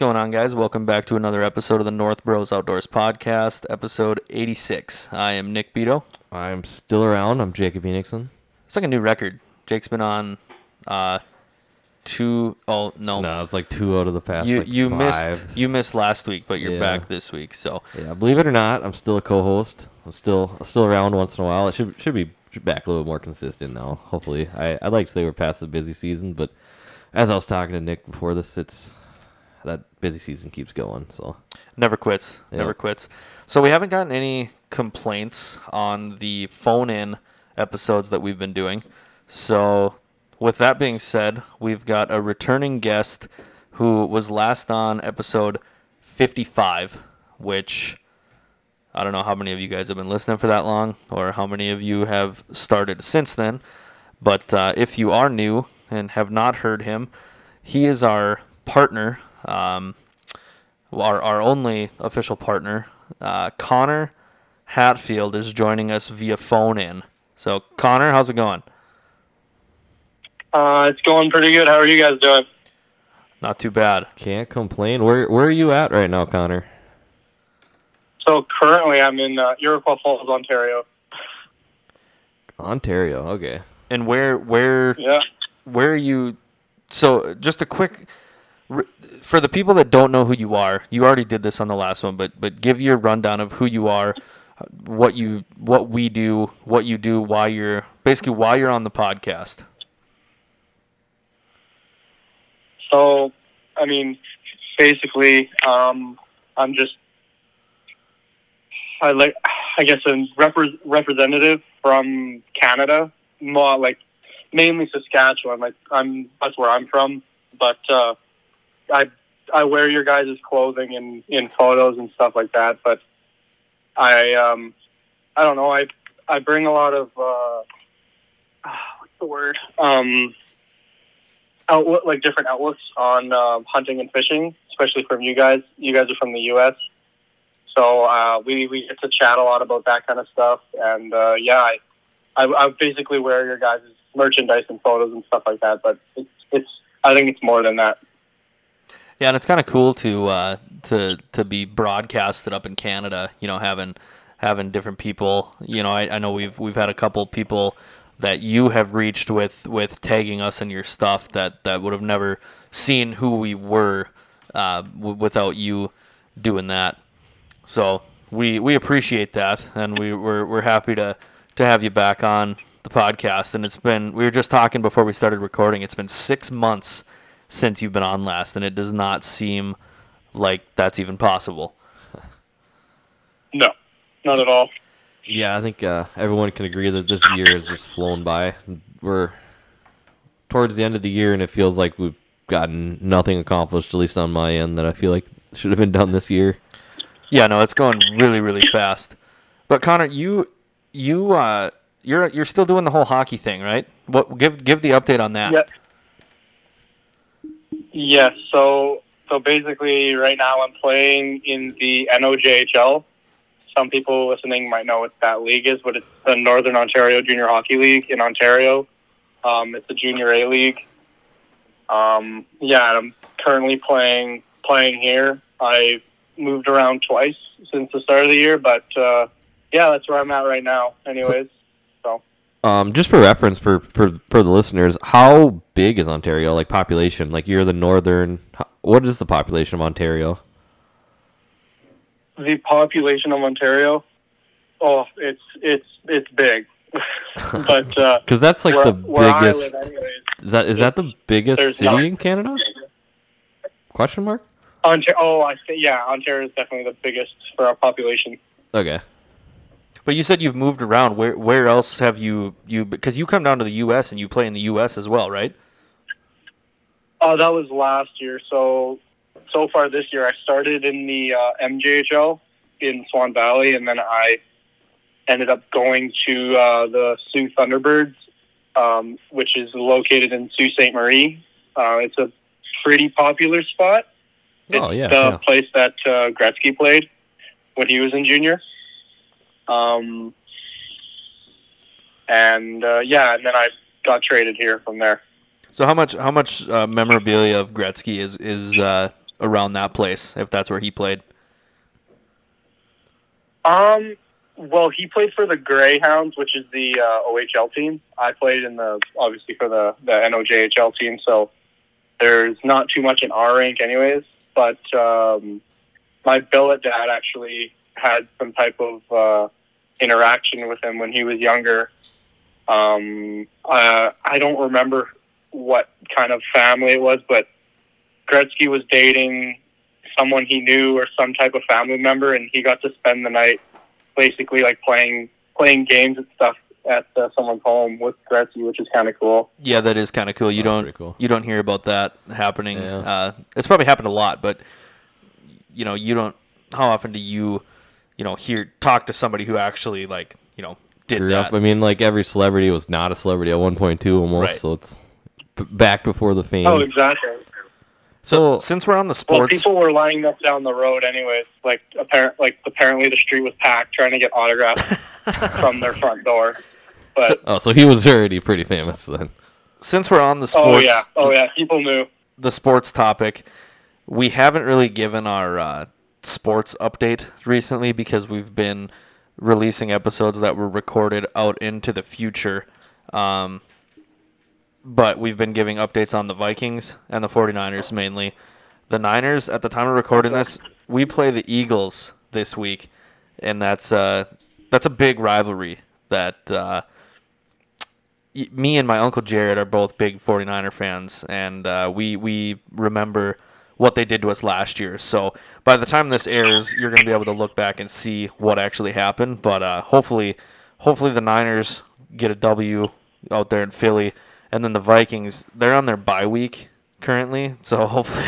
What's going on, guys? Welcome back to another episode of the North Bros Outdoors Podcast, episode 86. I am Nick Beto. I'm still around. I'm Jacob Enixon. It's like a new record. Jake's been on uh, two oh no, No, it's like two out of the past. you like you missed you missed last week, but you're Yeah. back this week. So Yeah, believe it or not, I'm still a co-host. I'm still I'm still around once in a while. It should should be back a little more consistent now. Hopefully, I I'd like to say we're past the busy season, but as I was talking to Nick before this, it's that busy season keeps going. So never quits, Yeah. never quits. So we haven't gotten any complaints on the phone in episodes that we've been doing. So with that being said, we've got a returning guest who was last on episode 55, which I don't know how many of you guys have been listening for that long or how many of you have started since then. But uh, if you are new and have not heard him, he is our partner, um, our, our only official partner. Uh, Connor Hatfield is joining us via phone in. So, Connor, how's it going? Uh, it's going pretty good. How are you guys doing? Not too bad. can't complain. Where where are you at right now, Connor? So currently, I'm in uh, Iroquois Falls, Ontario. Ontario. Okay. And where where Yeah. where are you? So, just a quick r- for the people that don't know who you are. You already did this on the last one, but but give your rundown of who you are, what you what we do, what you do, why you're basically why you're on the podcast. So, I mean, basically, um, I'm just, I like, I guess, a repre- representative from Canada, more like mainly Saskatchewan. Like, I'm that's where I'm from, but uh, I I wear your guys' clothing in in photos and stuff like that. But I um, I don't know. I I bring a lot of uh, what's the word um like different outlooks on um, hunting and fishing, especially from you guys. You guys are from the U.S., so uh, we we get to chat a lot about that kind of stuff. And uh, yeah, I, I I basically wear your guys' merchandise and photos and stuff like that. But it's it's I think it's more than that. Yeah, and it's kind of cool to uh, to to be broadcasted up in Canada. You know, having having different people. You know, I, I know we've we've had a couple people that you have reached with with tagging us in your stuff that that would have never seen who we were uh, w- without you doing that. So we we appreciate that, and we we're we're happy to to have you back on the podcast. And it's been we were just talking before we started recording. It's been six months since you've been on last, and it does not seem like that's even possible. No, not at all. Yeah, I think uh, everyone can agree that this year has just flown by. We're towards the end of the year, and it feels like we've gotten nothing accomplished, at least on my end, that I feel like should have been done this year. Yeah, no, it's going really really fast. But Connor, you you uh you're you're still doing the whole hockey thing, right? What give give the update on that? Yeah. Yes. So so basically, right now I'm playing in the NOJHL. Some people listening might know what that league is, but it's the Northern Ontario Junior Hockey League in Ontario. Um, it's a junior A league. Um, yeah, I'm currently playing playing here. I moved around twice since the start of the year, but uh, yeah, that's where I'm at right now. Anyways, so Um, just for reference for, for, for the listeners, how big is Ontario? Like population? Like you're the northern. What is the population of Ontario? the population of Ontario, oh, it's it's it's big, but uh, Because that's like where, the biggest. anyways, Is that is that the biggest city not- in Canada? Question mark. Ontario. Oh, I see. Yeah, Ontario is definitely the biggest for our population. Okay. But you said you've moved around. Where where else have you you because you come down to the U.S. and you play in the U.S. as well, right? Oh, that was last year. So so far this year, I started in the uh, MJHL in Swan Valley, and then I ended up going to uh, the Soo Thunderbirds, um, which is located in Sault Ste. Marie. Uh, it's a pretty popular spot. It's Oh, yeah, the yeah. place that uh, Gretzky played when he was in junior. Um, and uh, yeah, and then I got traded here from there. So how much how much uh, memorabilia of Gretzky is is uh, around that place if that's where he played. Um, well, he played for the Greyhounds, which is the uh, OHL team. I played in the obviously for the the NOJHL team, so there's not too much in our rank, anyways. But um, my billet dad actually had some type of uh, interaction with him when he was younger. Um, uh, I don't remember what kind of family it was, but Gretzky was dating someone he knew or some type of family member, and he got to spend the night basically like playing playing games and stuff at uh, someone's home with Gretzky, which is kind of cool. Yeah, that is kind of cool. You That's don't cool. you don't hear about that happening. Yeah. Uh, it's probably happened a lot, but you know, you don't. How often do you, you know, hear talk to somebody who actually like you know did Grew that? up. I mean, like every celebrity was not a celebrity at one point too, almost. Right. So it's back before the fame. Oh, exactly. so So- since we're on the sports, Well, sports, people were lining up down the road, anyways. Like apparent, like apparently the street was packed trying to get autographs from their front door. But Oh, so he was already pretty famous then. since we're on the sports, oh sports, yeah, oh yeah, people knew. the sports topic, we haven't really given our uh, sports update recently because we've been releasing episodes that were recorded out into the future. Um, but we've been giving updates on the Vikings and the 49ers mainly. The Niners, at the time of recording this, we play the Eagles this week, and that's uh, that's a big rivalry that uh, me and my uncle Jared are both big 49er fans, and uh, we we remember what they did to us last year. So by the time this airs, you're going to be able to look back and see what actually happened. But uh, hopefully, hopefully the Niners get a W out there in Philly, and then the Vikings they're on their bye week currently, so hopefully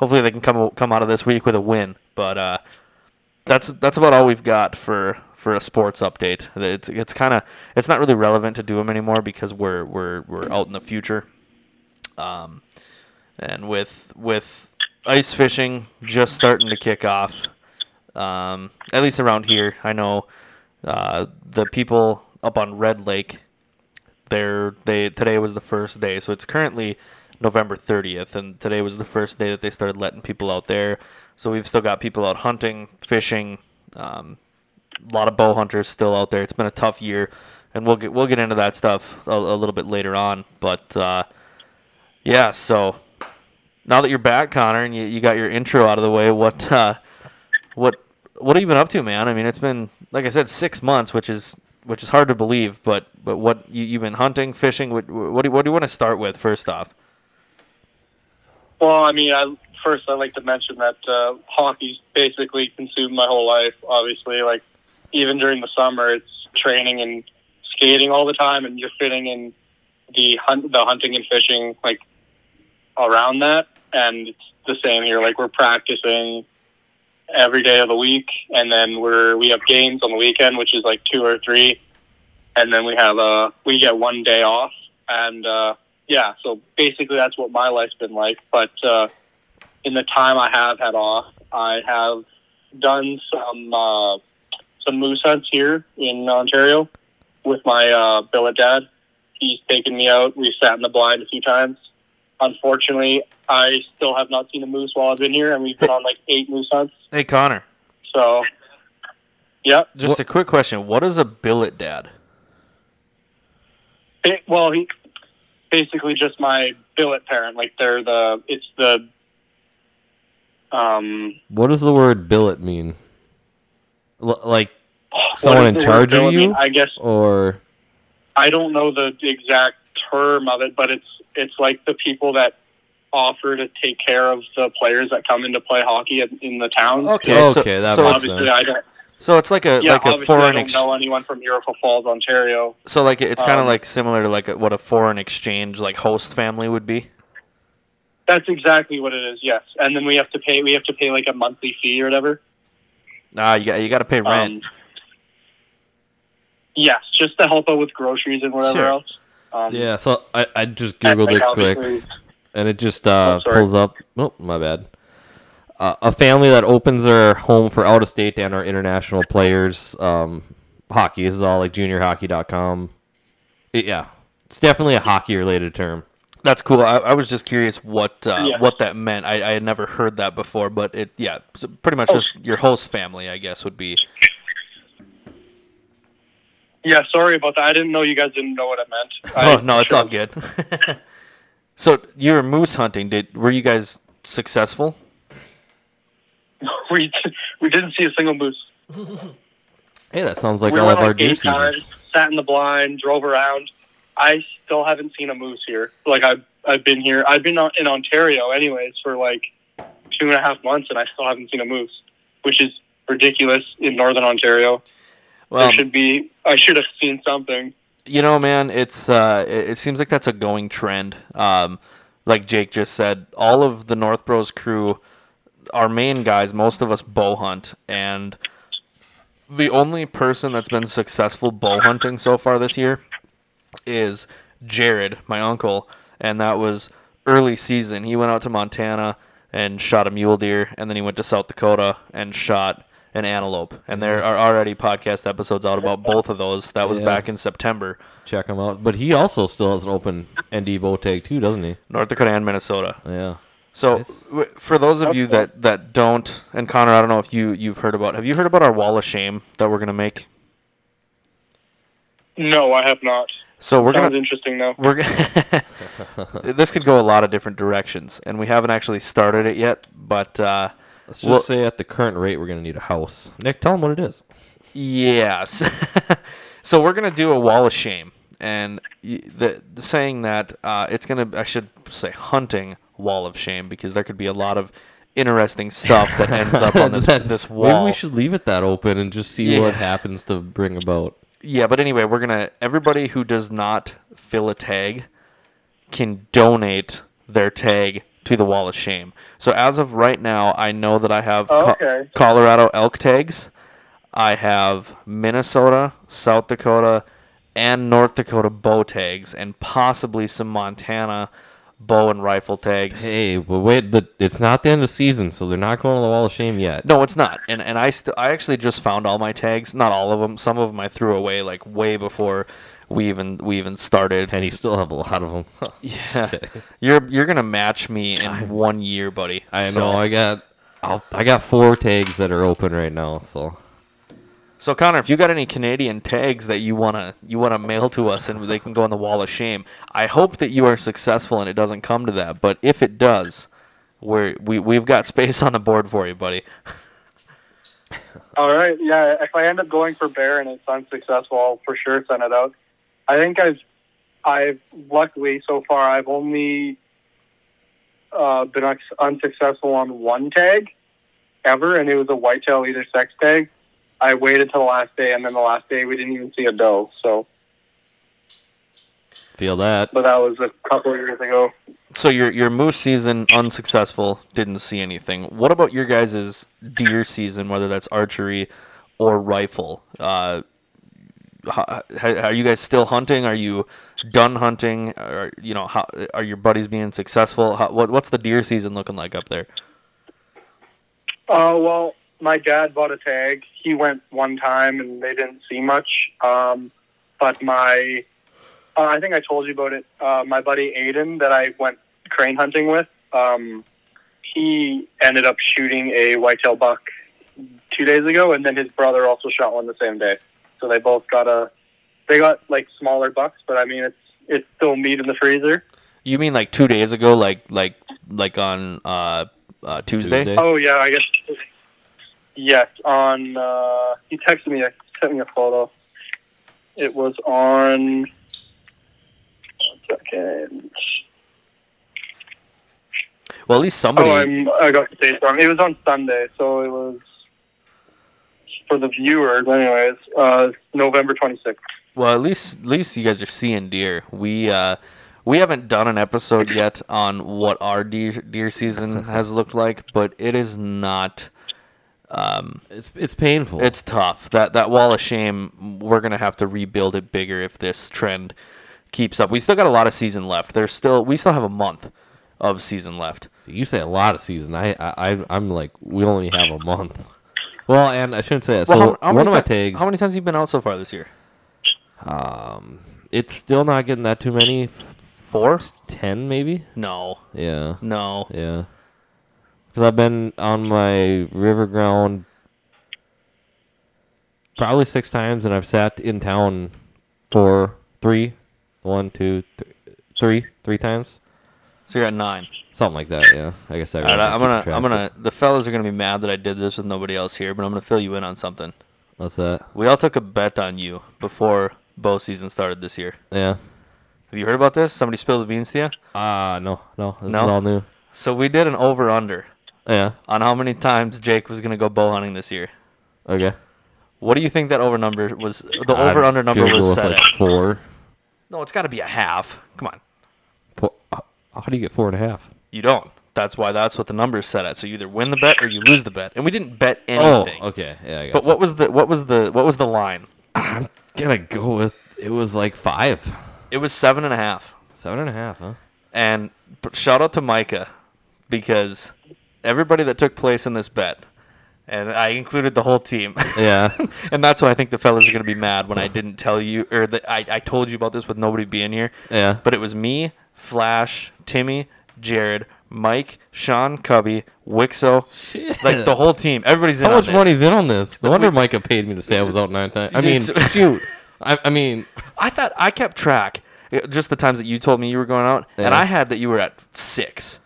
hopefully they can come come out of this week with a win. But uh, that's that's about all we've got for for a sports update. It's it's kind of it's not really relevant to do them anymore because we're we're we're out in the future. Um, and with with ice fishing just starting to kick off, um, at least around here, I know uh, the people up on Red Lake. They're, they today was the first day, so it's currently November 30th, and today was the first day that they started letting people out there. So we've still got people out hunting, fishing. Um, a lot of bow hunters still out there. It's been a tough year, and we'll get we'll get into that stuff a, a little bit later on. But uh, yeah, so now that you're back, Connor, and you, you got your intro out of the way, what uh, what what have you been up to, man? I mean, it's been like I said, six months, which is which is hard to believe. But but what you, you've been hunting, fishing? What what do, what do you want to start with first off? Well, I mean, I, first I'd like to mention that uh, hockey's basically consumed my whole life. Obviously, like even during the summer, it's training and skating all the time, and you're fitting in the hunt, the hunting and fishing like around that. And it's the same here. Like we're practicing every day of the week, and then we're we have games on the weekend, which is like two or three, and then we have uh we get one day off, and uh, yeah, so basically that's what my life's been like. But uh, in the time I have had off, I have done some uh, some moose hunts here in Ontario with my uh, billet dad. He's taken me out. We've sat in the blind a few times. Unfortunately, I still have not seen a moose while I've been here, and we've been on like eight moose hunts. Hey, Connor, So, yep. just a quick question: What is a billet dad? It, well, he basically just my billet parent. Like they're the it's the um What does the word billet mean? L- like Someone in charge of billet mean? you? I guess or I don't know the exact term of it, but it's it's like the people that offer to take care of the players that come in to play hockey in, in the town. Okay, so, Okay, that so makes it's sense. I don't. so it's like a Yeah, like a obviously, I don't ex- know anyone from Iroquois Falls, Ontario. So like it's kind of Um, like similar to like a, what a foreign exchange like host family would be. That's exactly what it is. Yes, and then we have to pay. We have to pay like a monthly fee or whatever. Ah, you got you got to pay rent. Um, yes, just to help out with groceries and whatever Sure. else. Um, yeah, so I, I just googled it quick obviously- and it just uh, Oh, pulls up. Oh, my bad. Uh, a family that opens their home for out of state and our international players. Um, hockey. This is all like juniorhockey.com. It, yeah, it's definitely a hockey related term. That's cool. I, I was just curious what uh, Yeah. what that meant. I, I had never heard that before, but it yeah, pretty much Oh. just your host family, I guess, would be. Yeah, sorry about that. I didn't know you guys didn't know what it meant. Oh I- no, it's all good. so you were moose hunting. Did were you guys successful? We we didn't see a single moose. Hey, that sounds like we all of our deer eight times, seasons. sat in the blind, drove around. I still haven't seen a moose here. Like I've I've been here. I've been in Ontario anyways for like two and a half months, and I still haven't seen a moose, which is ridiculous in northern Ontario. Well, there should be. I should have seen something. you know, man, it's uh, it, it seems like that's a going trend. Um, like Jake just said, all of the North Bros crew, our main guys, most of us bow hunt, and the only person that's been successful bow hunting so far this year is Jared, my uncle, and that was early season. He went out to Montana and shot a mule deer, and then he went to South Dakota and shot an antelope. And there are already podcast episodes out about both of those. That was Yeah. back in September, Check him out. But he also still has an open ND bow tag too, doesn't he? North Dakota and Minnesota. Yeah. So, Nice. w- for those of you that, that don't, and Connor, I don't know if you you've heard about. Have you heard about our wall of shame that we're gonna make? No, I have not. So we're Sounds gonna interesting though. we're g- this could go a lot of different directions, and we haven't actually started it yet. But uh, Let's just say at the current rate, we're gonna need a house. Nick, tell him what it is. yes, so we're gonna do a wall of shame, and the, the saying that uh, it's gonna I should say hunting wall of shame because there could be a lot of interesting stuff that ends up on this That- this wall. Maybe we should leave it that open and just see Yeah. what happens to bring about. Yeah, but anyway, we're gonna everybody who does not fill a tag can donate their tag to the wall of shame. So as of right now, I know that I have Oh, Co- Colorado elk tags. I have Minnesota, South Dakota, and North Dakota bow tags, and possibly some Montana bow and rifle tags. Hey, but wait, the, it's not the end of season, so they're not going to the wall of shame yet. No, it's not. And and I still I actually just found all my tags. Not all of them. Some of them I threw away like way before we even we even started. And you still have a lot of them. Yeah, you're you're gonna match me in one year, buddy. I So- know. I got, I'll, I got four tags that are open right now. So So Connor, if you got any Canadian tags that you wanna you wanna mail to us and they can go on the wall of shame, I hope that you are successful and it doesn't come to that. But if it does, we're, we we've got space on the board for you, buddy. All right. Yeah. If I end up going for bear and it's unsuccessful, I'll for sure send it out. I think I've, I've luckily so far I've only uh, been unsuccessful on one tag ever, and it was a whitetail either sex tag. I waited till the last day, and then the last day we didn't even see a doe. So, feel that. but that was a couple of years ago. So your your moose season unsuccessful, didn't see anything. What about your guys' deer season, whether that's archery or rifle? Uh, are you guys still hunting? Are you done hunting? Or you know, how, are your buddies being successful? How, what what's the deer season looking like up there? Uh, well, my dad bought a tag. He went one time, and they didn't see much. Um, but my, uh, I think I told you about it. Uh, my buddy Aiden, that I went crane hunting with, um, he ended up shooting a whitetail buck two days ago, and then his brother also shot one the same day. So they both got a, they got like smaller bucks, but I mean it's it's still meat in the freezer. You mean like two days ago, like like like on uh, uh, Tuesday? Tuesday? Oh yeah, I guess. Yes, on uh, he texted me, sent me a photo. It was on. One second. Well, at least somebody. Oh, I'm, I got the dates wrong. It was on Sunday, so it was for the viewers, anyways. Uh, November twenty sixth. Well, at least at least you guys are seeing deer. We uh, we haven't done an episode yet on what our deer deer season has looked like, but it is not. Um, It's it's painful. it's tough. That that wall of shame. We're gonna have to rebuild it bigger if this trend keeps up. We still got a lot of season left. There's still we still have a month of season left. you say a lot of season. I I I- I'm like we only have a month. Well, and I shouldn't say that. Well, so how, how one of my tags, How many times have you been out so far this year? um, it's still not getting that too many. Four? ten maybe. No, Yeah, no. yeah. Because I've been on my river ground probably six times, and I've sat in town for three, one, two, th- three, three times, So you're at nine. Something like that. Yeah, I guess I. All right, really I'm gonna, I'm gonna. The fellas are gonna be mad that I did this with nobody else here, but I'm gonna fill you in on something. What's that? We all took a bet on you before bow season started this year. Yeah. Have you heard about this? Somebody spilled the beans to you? Ah, no, no. This No? is all new. So we did an over under Yeah. on how many times Jake was gonna go bow hunting this year. Okay. What do you think that over number was? The over under number was set like at. four. No, it's got to be a half. Come on, Four. How how do you get four and a half? You don't. That's why that's what the number is set at. So you either win the bet or you lose the bet. And we didn't bet anything. Oh, anything. okay. Yeah, I got But what was the what was the what was the line? I'm gonna go with it was like five, It was seven and a half. seven and a half, huh? And shout out to Micah because everybody that took place in this bet, and I included the whole team, Yeah. and that's why I think the fellas are gonna be mad when I didn't tell you or that I, I told you about this with nobody being here. yeah. But it was me, Flash, Timmy, Jared, Mike, Sean, Cubby, Wixo, Shit. like the whole team. Everybody's in How on much this. money's in on this? No wonder Micah paid me to say I was out nine times. I mean, shoot. I, I mean, I thought I kept track. uh, Just the times that you told me you were going out, and I had that you were at six.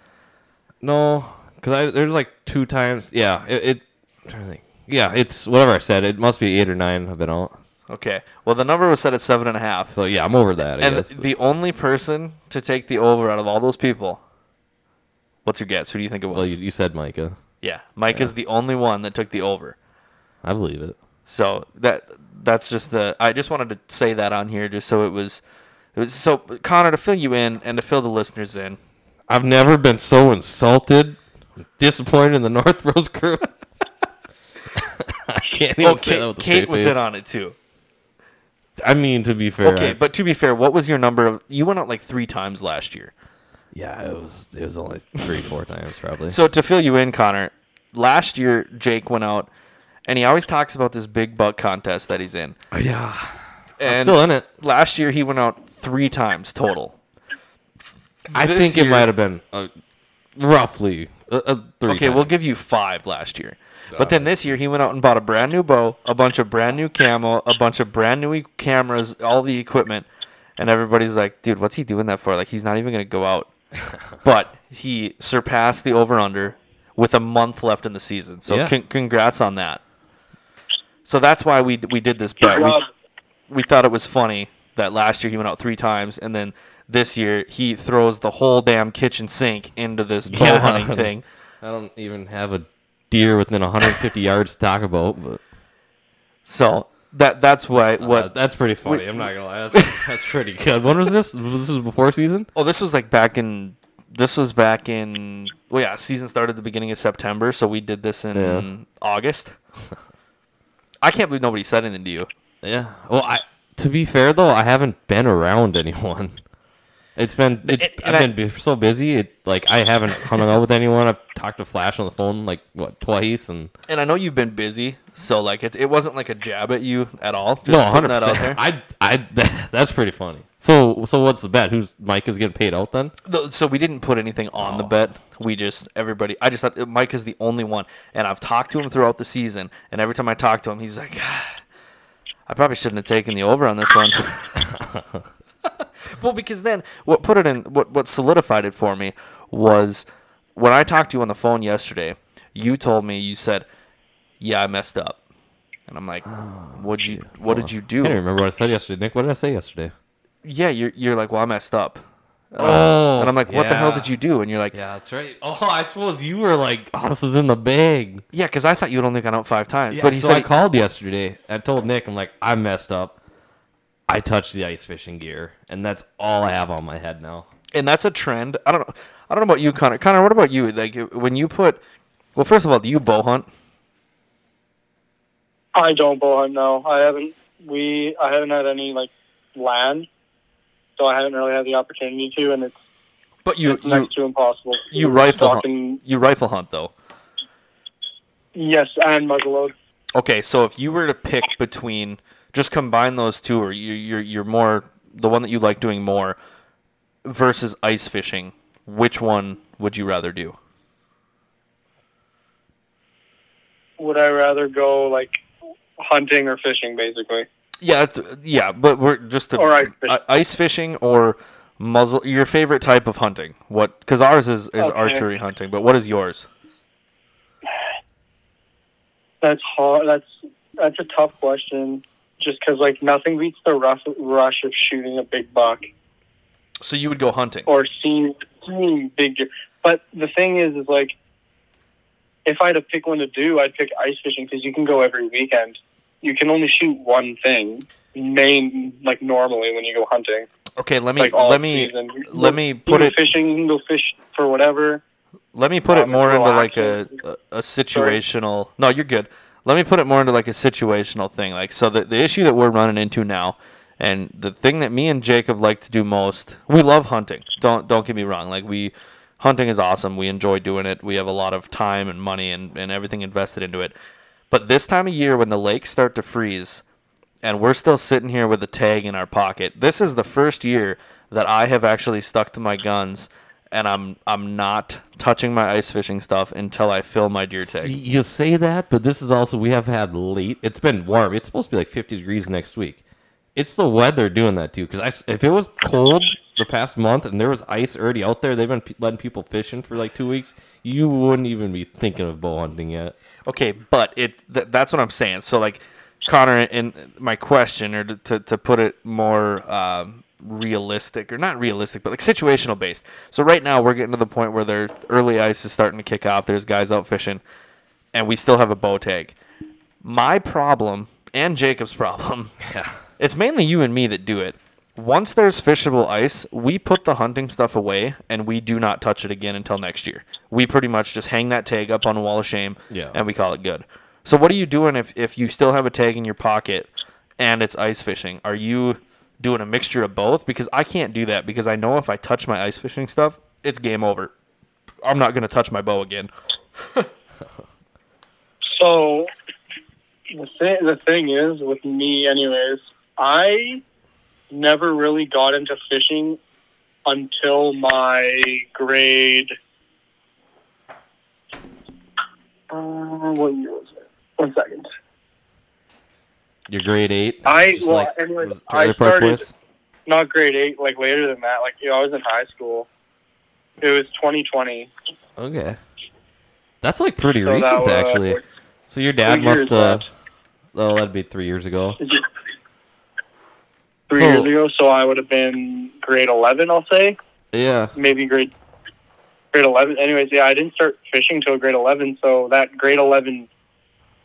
no, because I there's like two times. Yeah, it. it I'm trying to think. Yeah, it's whatever I said. It must be eight or nine. I've been out. Okay. Well, the number was set at seven and a half. So yeah, I'm over that. I and guess. the only person to take the over out of all those people, what's your guess? Who do you think it was? well, you, you said Micah. yeah, Mike is the only one that took the over. I believe it. So that that's just the. I just wanted to say that on here, just so it was. It was so Connor to fill you in and to fill the listeners in. I've never been so insulted, disappointed in the North Bros crew. I can't even say that Okay, with Kate was face. in on it too. I mean, to be fair. Okay, I- but to be fair, what was your number of? You went out like three times last year. Yeah, it was it was only three, four times probably. So to fill you in, Connor, last year Jake went out, and he always talks about this big buck contest that he's in. yeah, I'm And still in it. last year he went out three times total. I This think it might have been uh, roughly uh, uh, three. Okay, we'll give you five last year. But then this year he went out and bought a brand new bow, a bunch of brand new camo, a bunch of brand new e- cameras, all the equipment, and everybody's like, "Dude, what's he doing that for? Like he's not even going to go out." but he surpassed the over under with a month left in the season. So Yeah. con- congrats on that. So that's why we we did this bet. We, we thought it was funny that last year he went out three times, and then this year he throws the whole damn kitchen sink into this bow Yeah. hunting thing. I don't even have a deer within 150 yards to talk about, but So that that's why uh, what. that's pretty funny. I'm not gonna lie. That's, that's pretty good. When was this? This was before season? oh, this was like back in. This was back in. Well, yeah, season started the beginning of September, so we did this in Yeah. August. I can't believe nobody said anything to you. Yeah. Well, I to be fair though, I haven't been around anyone. It's been it's, and I've I- been be- so busy. It like I haven't hung out with anyone. I've talked to Flash on the phone like what twice, and And I know you've been busy, so like it, it wasn't like a jab at you at all. Just no, hundred that out there. I I that, that's pretty funny. So so what's the bet? Who's Mike is getting paid out then? So we didn't put anything on the Oh. bet. We just everybody. I just thought uh, Mike is the only one, and I've talked to him throughout the season. And every time I talk to him, he's like, "I probably shouldn't have taken the over on this one." well, because then what put it in what what solidified it for me was when I talked to you on the phone yesterday. You told me you said, "Yeah, I messed up," and I'm like, oh, "What you What did you do?" I can't remember what I said yesterday, Nick. What did I say yesterday? Yeah, you're you're like, "Well, I messed up." Oh, and I'm like, "What the hell yeah. did you do?" And you're like, Yeah, that's right. Oh, I suppose you were like, oh, this is in the bag. Yeah, because I thought you had only gone out five times. Yeah, but he so said, I called yesterday. I told Nick, I'm like, I messed up. I touched the ice fishing gear, and that's all I have on my head now. and that's a trend. I don't know. I don't know about you, Connor. Connor, what about you? Like when you put, well, first of all, do you bow hunt? I don't bow hunt. No, I haven't. We I haven't had any like land, so I haven't really had the opportunity to, and it's, But you it's you next to impossible. you We're rifle hunt. talking you rifle hunt though. yes, and muzzleload. Okay, so if you were to pick between, just combine those two, or you you're you're more the one that you like doing more. versus ice fishing, which one would you rather do? Would I rather go like hunting or fishing, basically? Yeah, it's, yeah, but we're just ice fishing. ice fishing or muzzle. Your favorite type of hunting? What? Because ours is is Okay. archery hunting, but what is yours? That's hard. That's that's a tough question. Just because like nothing beats the rush rush of shooting a big buck So you would go hunting. or seeing seeing big deer. But the thing is, is like if I had to pick one to do, I'd pick ice fishing because you can go every weekend. You can only shoot one thing, main like normally when you go hunting. Okay, let me Like let me season. Let me put it fishing. You can go fish for whatever. let me put it um, more into like a, a a situational. No, you're good. Let me put it more into like a situational thing. Like so, the the issue that we're running into now, and the thing that me and Jacob like to do most, we love hunting. Don't don't get me wrong. Like we, hunting is awesome. We enjoy doing it. We have a lot of time and money and and everything invested into it. But this time of year, when the lakes start to freeze, and we're still sitting here with a tag in our pocket. This is the first year that I have actually stuck to my guns and I'm I'm not touching my ice fishing stuff until I fill my deer tag. See, you say that, but this is also we have had late. It's been warm. It's supposed to be like 50 degrees next week. It's the weather doing that too. Because if it was cold the past month and there was ice already out there, they've been pe- letting people fishing for like two weeks. You wouldn't even be thinking of bow hunting yet. Okay, but it th- that's what I'm saying. So like Connor in my question or to to, to put it more um, realistic or not realistic but like situational based. So right now we're getting to the point where their early ice is starting to kick off. There's guys out fishing and we still have a bow tag. My problem and Jacob's problem. Yeah. It's mainly you and me that do it. Once there's fishable ice, we put the hunting stuff away and we do not touch it again until next year. We pretty much just hang that tag up on a wall of shame Yeah. and we call it good. So what are you doing if, if you still have a tag in your pocket and it's ice fishing? Are you doing a mixture of both? Because I can't do that because I know if I touch my ice fishing stuff, it's game over. I'm not going to touch my bow again. So the thing, the thing is with me, anyways, I never really got into fishing until my grade. Uh, what year was it? One second. Your grade eight. I well, like- anyways, was I started not grade eight, like later than that. Like you know, I was in high school. It was 2020. Okay. That's like pretty So that recent, was- actually. So your dad must uh, left. Oh, that'd be three years ago. Three So- years ago, so I would have been grade 11, I'll say. Yeah. maybe grade grade 11 anyways yeah i didn't start fishing till grade 11 so that grade 11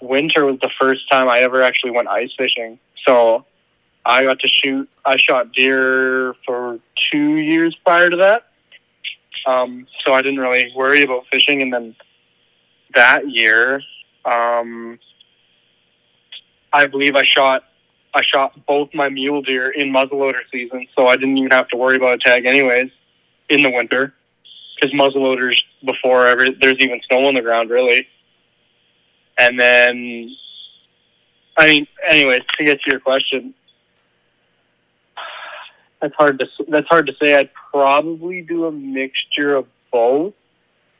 winter was the first time i ever actually went ice fishing. So i got to shoot i shot deer for two years prior to that. Um, so i didn't really worry about fishing. And then that year um, i believe i shot i shot both my mule deer in muzzleloader season. So i didn't even have to worry about a tag anyways in the winter because muzzleloaders before ever there's even snow on the ground really. And then, I mean, anyways, to get to your question, that's hard to that's hard to say. I'd probably do a mixture of both,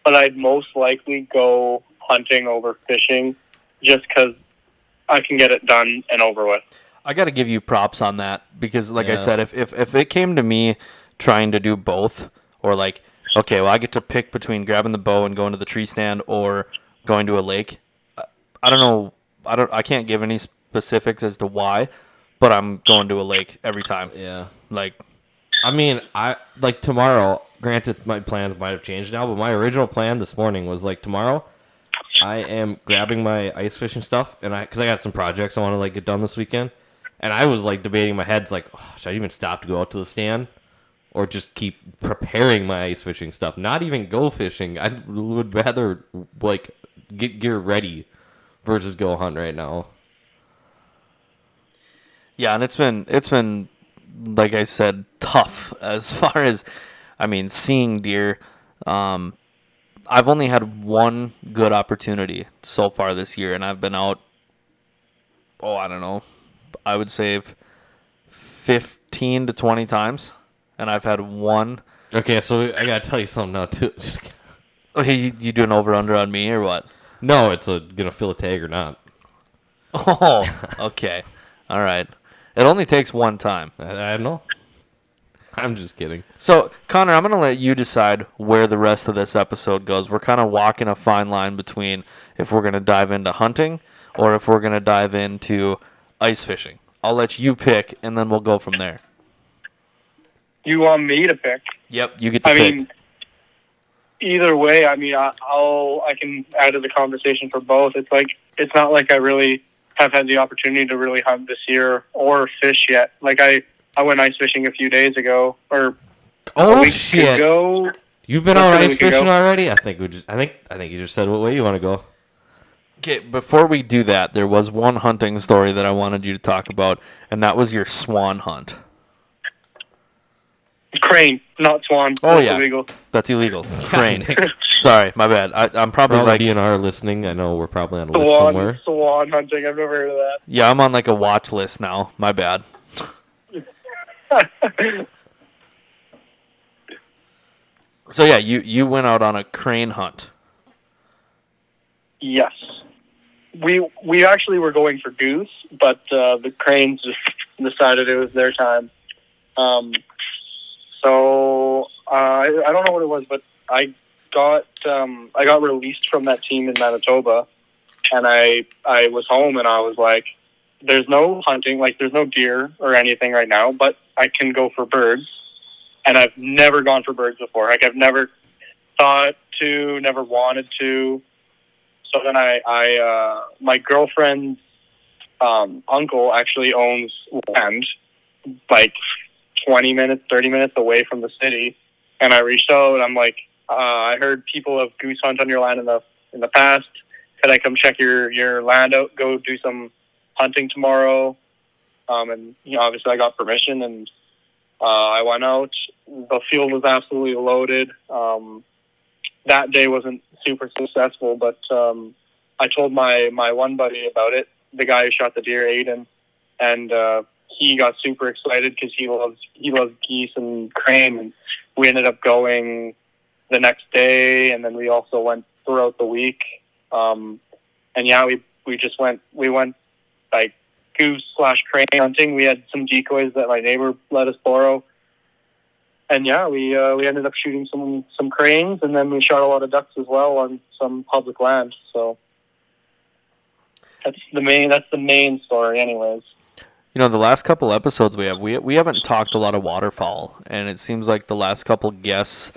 but I'd most likely go hunting over fishing, just because I can get it done and over with. I got to give you props on that because, like I said, if, if if it came to me trying to do both, or like, okay, well, I get to pick between grabbing the bow and going to the tree stand or going to a lake. I- don't know. I don't. I can't give any specifics as to why, but I'm going to a lake every time. Yeah. Like, I mean, I like tomorrow. Granted, my plans might have changed now, but my original plan this morning was like tomorrow. I am grabbing my ice fishing stuff, and I because I got some projects I want to like get done this weekend, and I was like debating in my head's like, oh, should I even stop to go out to the stand, or just keep preparing my ice fishing stuff? Not even go fishing. I would rather like get gear ready versus go hunt right now. yeah, and it's been it's been like I said, tough as far as I mean, seeing deer. Um, I've only had one good opportunity so far this year, and I've been out. Oh, I don't know. I would say fifteen to twenty times, and I've had one Okay, so I gotta tell you something now too. Just. Okay, you, you doing over under on me or what? No, it's a gonna fill a tag or not. Oh, okay. All right. It only takes one time. I, I know. I'm just kidding. So, Connor, I'm going to let you decide where the rest of this episode goes. We're kind of walking a fine line between if we're going to dive into hunting or if we're going to dive into ice fishing. I'll let you pick, and then we'll go from there. You want me to pick? Yep, you get to I pick. mean, either way, I mean, I, I'll I can add to the conversation for both. It's like it's not like I really have had the opportunity to really hunt this year or fish yet. Like I I went ice fishing a few days ago or a Oh week shit! ago. You've been Less out than a ice week ago. fishing already? I think we just. I think. I think you just said what way you want to go. Okay, before we do that, there was one hunting story that I wanted you to talk about, and that was your swan hunt. Crane, not swan. Oh, That's yeah. illegal. That's illegal. Crane. Sorry, my bad. I, I'm For probably all the like, DNR listening, I know we're probably on a list Swan, somewhere. swan hunting. I've never heard of that. yeah, I'm on like a watch list now. My bad. So yeah, you you went out on a crane hunt. Yes. We we actually were going for goose, but uh, the cranes just decided it was their time. Um, so uh, I, I don't know what it was, but I got um, I got released from that team in Manitoba, and I I was home and I was like, "There's no hunting, like there's no deer or anything right now, but I can go for birds." And I've never gone for birds before. Like I've never thought to, never wanted to. So then I, I uh, my girlfriend's um, uncle actually owns land, like twenty minutes, thirty minutes away from the city, and I reached out. and I'm like, uh, I heard people have goose hunt on your land in the in the past. Could I come check your your land out? Go do some hunting tomorrow. Um, and you know, obviously I got permission, and uh, I went out. The field was absolutely loaded. Um, that day wasn't super successful, but um, I told my my one buddy about it. The guy who shot the deer, Aiden, and uh, he got super excited because he loves he loves geese and crane. And we ended up going the next day, and then we also went throughout the week. Um, and yeah, we we just went we went like goose slash crane hunting. We had some decoys that my neighbor let us borrow. And yeah, we uh, we ended up shooting some some cranes, and then we shot a lot of ducks as well on some public land. So that's the main that's the main story, anyways. You know, the last couple episodes we have, we we haven't talked a lot of waterfowl, and it seems like the last couple guests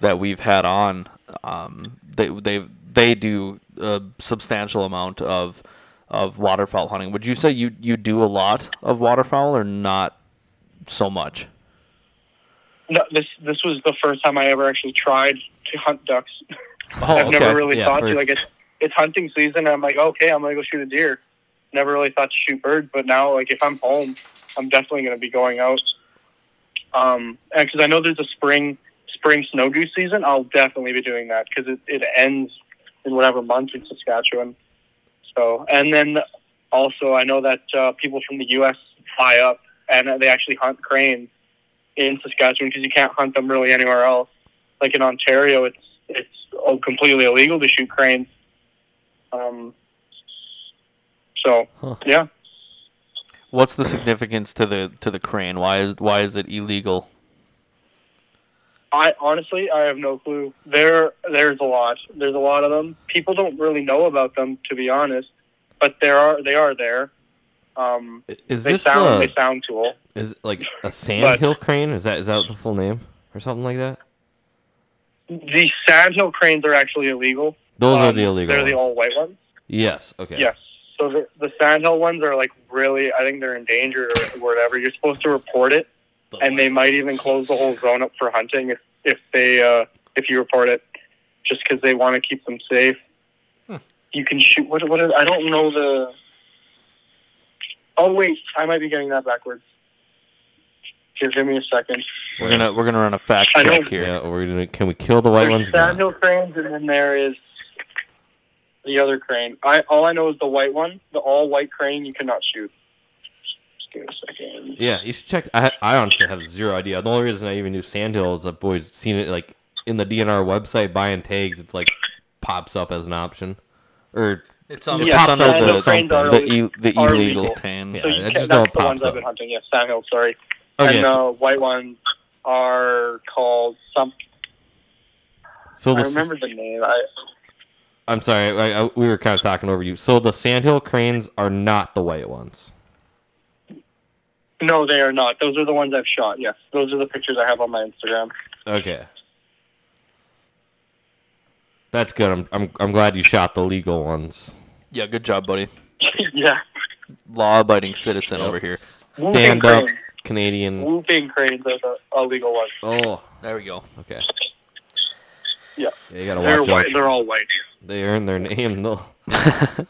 that we've had on, um, they they they do a substantial amount of of waterfowl hunting. Would you say you you do a lot of waterfowl or not so much? No, this this was the first time I ever actually tried to hunt ducks. Oh, I've never really Yeah, thought to like it's it's hunting season. And I'm like, okay, I'm gonna go shoot a deer. Never really thought to shoot birds, but now like if I'm home, I'm definitely gonna be going out. Um, and because I know there's a spring spring snow goose season, I'll definitely be doing that because it, it ends in whatever month in Saskatchewan. So and then also I know that uh, people from the U.S. fly up and they actually hunt cranes in Saskatchewan because you can't hunt them really anywhere else. Like in Ontario, it's it's oh, completely illegal to shoot cranes. Um, so Huh. yeah, What's the significance to the to the crane? Why is why is it illegal? I honestly I have no clue. There there's a lot. There's a lot of them. People don't really know about them to be honest, but there are they are there. Um, Is they this sound the they sound cool. is it like a sandhill crane? Is that is that the full name or something like that? The sandhill cranes are actually illegal. Those are Um, the illegal. They're the all white ones. Yes. Okay. Yes. So the, the sandhill ones are like really, I think they're endangered or whatever. You're supposed to report it, and they might even close the whole zone up for hunting if if they uh, if you report it, just because they want to keep them safe. Hmm. You can shoot. What? What? Is, I don't know the. Oh wait, I might be getting that backwards. Here, give me a second. We're gonna we're gonna run a fact I check here. Yeah. We're gonna can we kill the white There's ones? sandhill cranes, and then there is the other crane. I all I know is the white one, the all white crane. You cannot shoot. give me a second. Yeah, you should check. I I honestly have zero idea. The only reason I even knew Sandhill is I've always seen it like in the DNR website buying tags. It's like pops up as an option, or It's on, Yeah, it's under the, the cranes are the, illegal- e- the illegal illegal. tan. Yeah, So you I can, just that's know it the ones pops I've been hunting. Yes, Sandhill. Sorry. okay. and uh, so, the white ones are called some. so I the remember the name. I I'm sorry, I, I, we were kind of talking over you. So the Sandhill cranes are not the white ones. no, they are not. Those are the ones I've shot. Yes, those are the pictures I have on my Instagram. Okay. That's good. I'm, I'm I'm glad you shot the legal ones. Yeah, good job, buddy. yeah. Law-abiding citizen over here. Whooping up cranes. Canadian. Whooping cranes are the illegal ones. Oh, There we go. okay. Yeah. Yeah, you gotta They're watch white. out. They're all white. They earn their name though.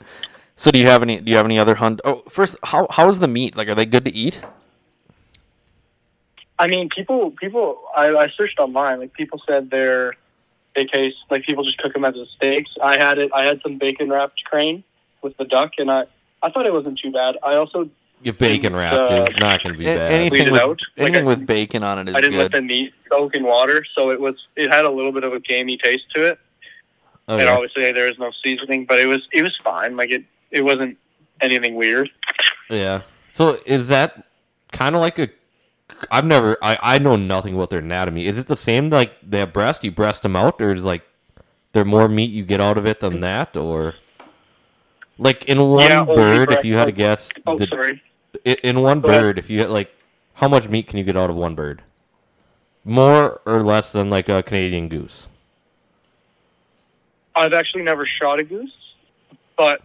So do you have any? Do you have any other hunt? Oh, first, how how is the meat? Like, are they good to eat? I mean, people, people. I, I searched online. Like people said they're they taste like people just cook them as a steaks. I had it. I had some bacon wrapped crane with the duck, and I I thought it wasn't too bad. I also You bacon wrap uh, it's not gonna be bad. anything with out? Like anything I- bacon on it is I didn't let the meat soak in water, so it was it had a little bit of a gamey taste to it. And Okay. obviously there was no seasoning, but it was it was fine. Like it it wasn't anything weird. Yeah. So is that kind of like a? I've never. I I know nothing about their anatomy. Is it the same like they have breast? You breast them out, or is like there more meat you get out of it than that, or like in one Yeah, bird? If you had to guess, Oh, the- sorry. I- in one Go bird, if you had like, how much meat can you get out of one bird? More or less than like a Canadian goose? I've actually never shot a goose, but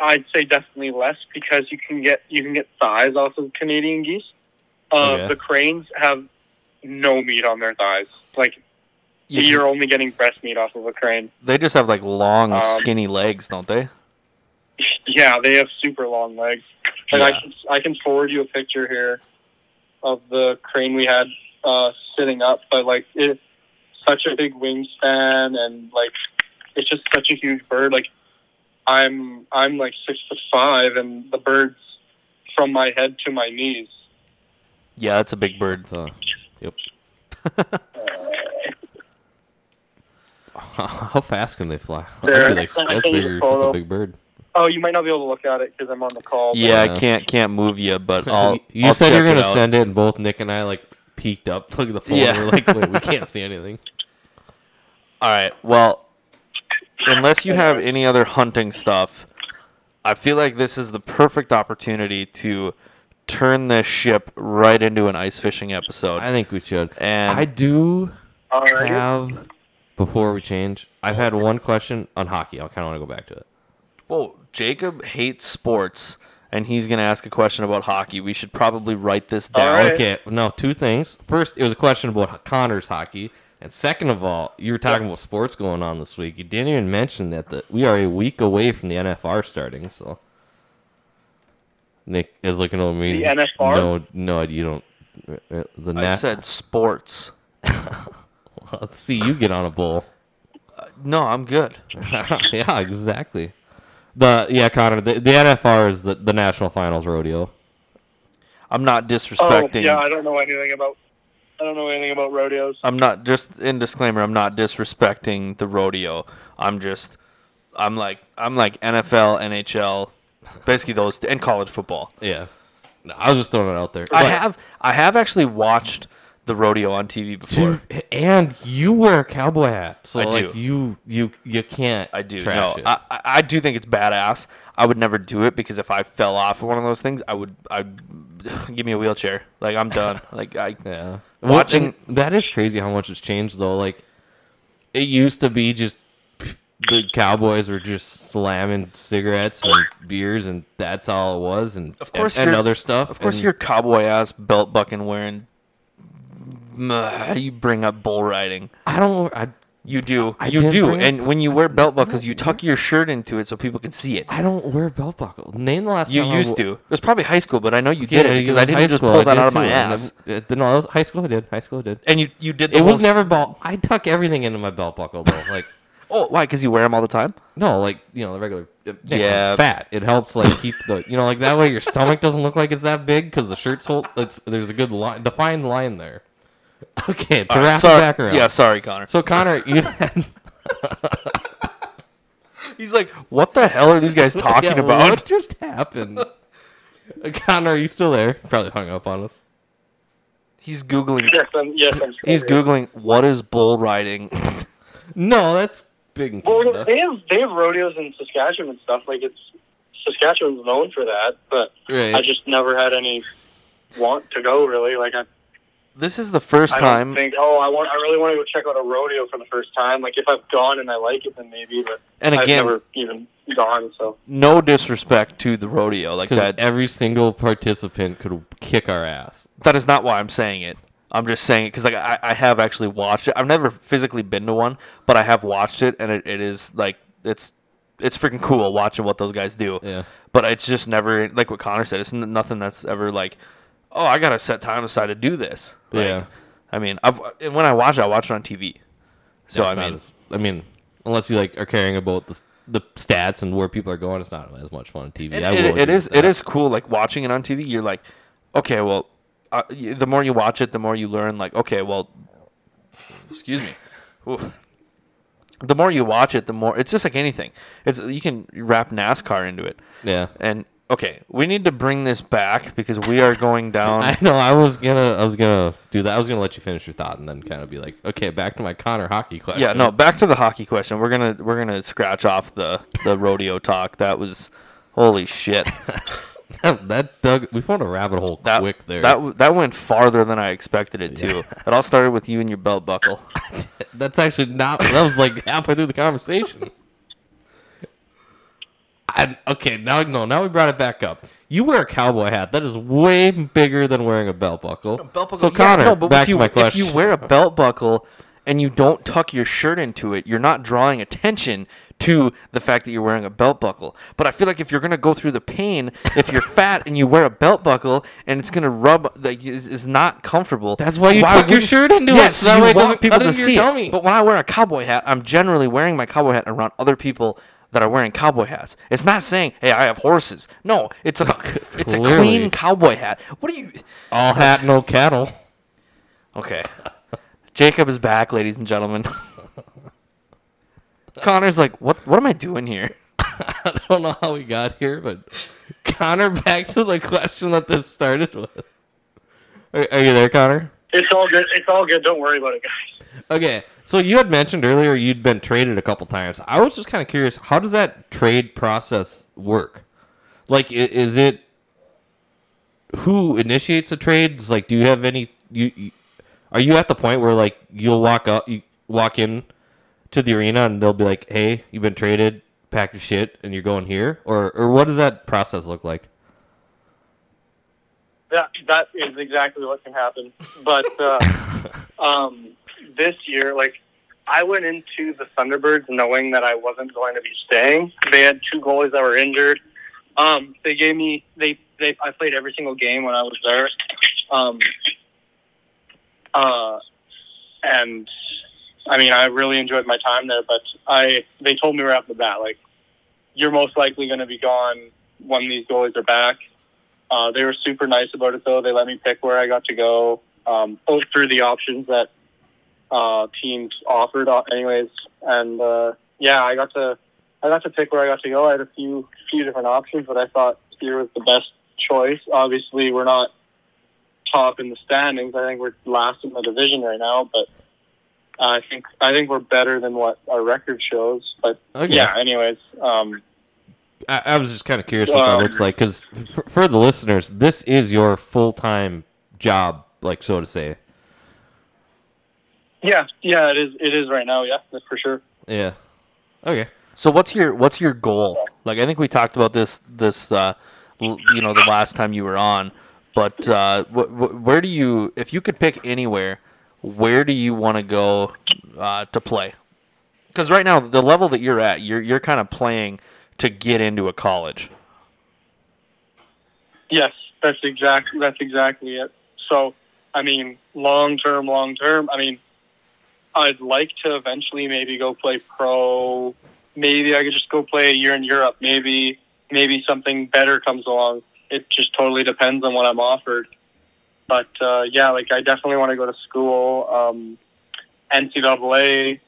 I'd say definitely less because you can get you can get thighs off of Canadian geese. Uh, Okay. The cranes have no meat on their thighs. Like Yeah, 'cause you're only getting breast meat off of a crane. they just have like long, Um, skinny legs, don't they? Yeah, they have super long legs. And I can I can forward you a picture here of the crane we had uh, sitting up, but like it's such a big wingspan and like it's just such a huge bird. Like I'm I'm like six foot five, and the bird's from my head to my knees. Yeah, that's a big bird. So, yep. How fast can they fly? There. I'd like, I'll that's send bigger. That's a big bird. Oh, you might not be able to look at it because I'm on the call. Yeah, Yeah. I can't can't move you, but I'll. you you I'll said you're check gonna out. send it, and both Nick and I like peeked up, look at the phone. Yeah. We're like, wait, we can't see anything. All right. Well, unless you have any other hunting stuff, I feel like this is the perfect opportunity to turn this ship right into an ice fishing episode. I think we should. And I do All right. have before we change. I've had one question on hockey. I kind of want to go back to it. Well, Jacob hates sports, and he's gonna ask a question about hockey. We should probably write this down. right. Okay, no, two things. First, it was a question about Connor's hockey, and second of all, you were talking about sports going on this week. You didn't even mention that the, we are a week away from the NFR starting. So Nick is looking over me. The NFR? No, no, you don't. uh, The I net. said sports. Let's see you get on a bull. No, I'm good. yeah, exactly. The yeah, Connor. The, the NFR is the, the National Finals Rodeo. I'm not disrespecting. Oh, disrespecting. yeah, I don't know anything about. I don't know anything about rodeos. I'm not just in disclaimer. I'm not disrespecting the rodeo. I'm just, I'm like, I'm like NFL, NHL, basically those, and college football. Yeah. No, I was just throwing it out there. I But- have, I have actually watched the rodeo on TV before. Dude, and you wear a cowboy hat, so I like do. you you you can't. I do. trash No, it. I, I- I do think it's badass. I would never do it because if I fell off of one of those things, I would, I'd give me a wheelchair. Like I'm done. like I, yeah, watching- Watching that is crazy how much it's changed though. Like it used to be just the cowboys were just slamming cigarettes and beers, and that's all it was, and Of course and, and other stuff. Of course, and- you're cowboy ass belt bucking wearing. You bring up bull riding. I don't. I You do. I you do. bring- And when you wear belt buckles, you tuck your shirt into it so people can see it. I don't wear belt buckle. Name the last You time I used wo- to. It was probably high school, but I know you Yeah, did it because was I didn't just school, pull I that did out of my and ass. it- uh, no, it was high school. I did. High school. I did. And you you did. The It was whole- never belt. I tuck everything into my belt buckle though. Like Oh, why? Because you wear them all the time. no, like you know the regular uh, Yeah. fat. It helps like keep the you know like that way your stomach doesn't look like it's that big because the shirt's hold. It's there's a good line, defined line there. Okay, to All right, wrap it sorry- back around. Yeah, sorry, Connor. So Connor, you He's like, what the hell are these guys talking Yeah, about? What just happened? Uh, Connor, are you still there? Probably hung up on us. He's googling. Yes, I'm, yes, I'm still He's here. googling what is bull riding. No, that's big in Well, Canada. they have they have rodeos in Saskatchewan and stuff. Like it's Saskatchewan's known for that, but Right. I just never had any want to go. Really, like I, this is the first I time. think. Oh, I want. I really want to go check out a rodeo for the first time. Like if I've gone and I like it, then maybe. But And I've again, never even gone. So no disrespect to the rodeo, like that. every single participant could kick our ass. That is not why I'm saying it. I'm just saying it because like I, I have actually watched it. I've never physically been to one, but I have watched it, and it, it is like it's it's freaking cool watching what those guys do. Yeah. But it's just never like what Connor said. It's n- nothing that's ever like, oh, I gotta set time aside to do this. Like, Yeah. I mean, I've and when I watch it, I watch it on TV. So That's I mean, as- I mean, unless you like are caring about the the stats and where people are going, it's not as much fun on TV. it, I it- it is it is cool like watching it on TV. You're like, okay, well, uh, the more you watch it, the more you learn. Like, okay, well, excuse me. Oof. The more you watch it, the more it's just like anything. It's you can wrap NASCAR into it, Yeah. and okay, we need to bring this back because we are going down. I know. I was gonna. I was gonna do that. I was gonna let you finish your thought and then kind of be like, okay, back to my Connor hockey question. yeah, no, back to the hockey question. We're gonna we're gonna scratch off the the rodeo talk. That was holy shit. that dug. We found a rabbit hole That quick there. that that went farther than I expected it to. It all started with you and your belt buckle. That's actually not. That was like halfway through the conversation. I, okay, now no. Now we brought it back up. You wear a cowboy hat. That is way bigger than wearing a belt buckle. So Connor, no, but back if you, to my question. if you wear a belt buckle and you don't tuck your shirt into it, you're not drawing attention to the fact that you're wearing a belt buckle. But I feel like if you're gonna go through the pain, if you're fat and you wear a belt buckle and it's gonna rub, like is, is not comfortable. That's why you tuck your shirt into it, so that you way it want doesn't people to see it. But when I wear a cowboy hat, I'm generally wearing my cowboy hat around other people that are wearing cowboy hats. It's not saying, "Hey, I have horses." No, it's a it's a clean cowboy hat. What are you? all hat, no cattle. Okay. Jacob is back, ladies and gentlemen. Connor's like, what what am I doing here? I don't know how we got here, but Connor, back to the question that this started with. Are, are you there, Connor? it's all good. It's all good. Don't worry about it, guys. Okay, so you had mentioned earlier you'd been traded a couple times. I was just kind of curious, how does that trade process work? Like, is it who initiates the trades? Like, do you have any? You, you are you at the point where like you'll walk up, you walk in to the arena, and they'll be like, "Hey, you've been traded. Pack your shit, and you're going here," or or what does that process look like? That that is exactly what can happen. But uh, um, this year, like I went into the Thunderbirds knowing that I wasn't going to be staying. They had two goalies that were injured. Um, they gave me they they I played every single game when I was there. Um, uh, and I mean I really enjoyed my time there. But I they told me right off the bat like you're most likely going to be gone when these goalies are back. Uh, they were super nice about it, though. They let me pick where I got to go, um, both through the options that uh, teams offered, uh, anyways. And uh, yeah, I got to I got to pick where I got to go. I had a few few different options, but I thought here was the best choice. Obviously, we're not top in the standings. I think we're last in the division right now, but I think I think we're better than what our record shows. But Okay. yeah, anyways, um, I, I was just kind of curious what that Um, looks like because for, for the listeners, this is your full time job, like so to say. Yeah, yeah, it is. It is right now. Yeah, that's for sure. Yeah. Okay. So what's your what's your goal? Like I think we talked about this this uh, l- you know the last time you were on, but uh, wh- wh- where do you if you could pick anywhere, where do you want to go uh, to play? Because right now the level that you're at, you're you're kind of playing to get into a college. Yes, that's exactly that's exactly it. So, I mean, long term, long term. I mean, I'd like to eventually maybe go play pro, maybe I could just go play a year in Europe. Maybe maybe something better comes along. It just totally depends on what I'm offered. But uh, yeah, like I definitely want to go to school. Um, NCAA,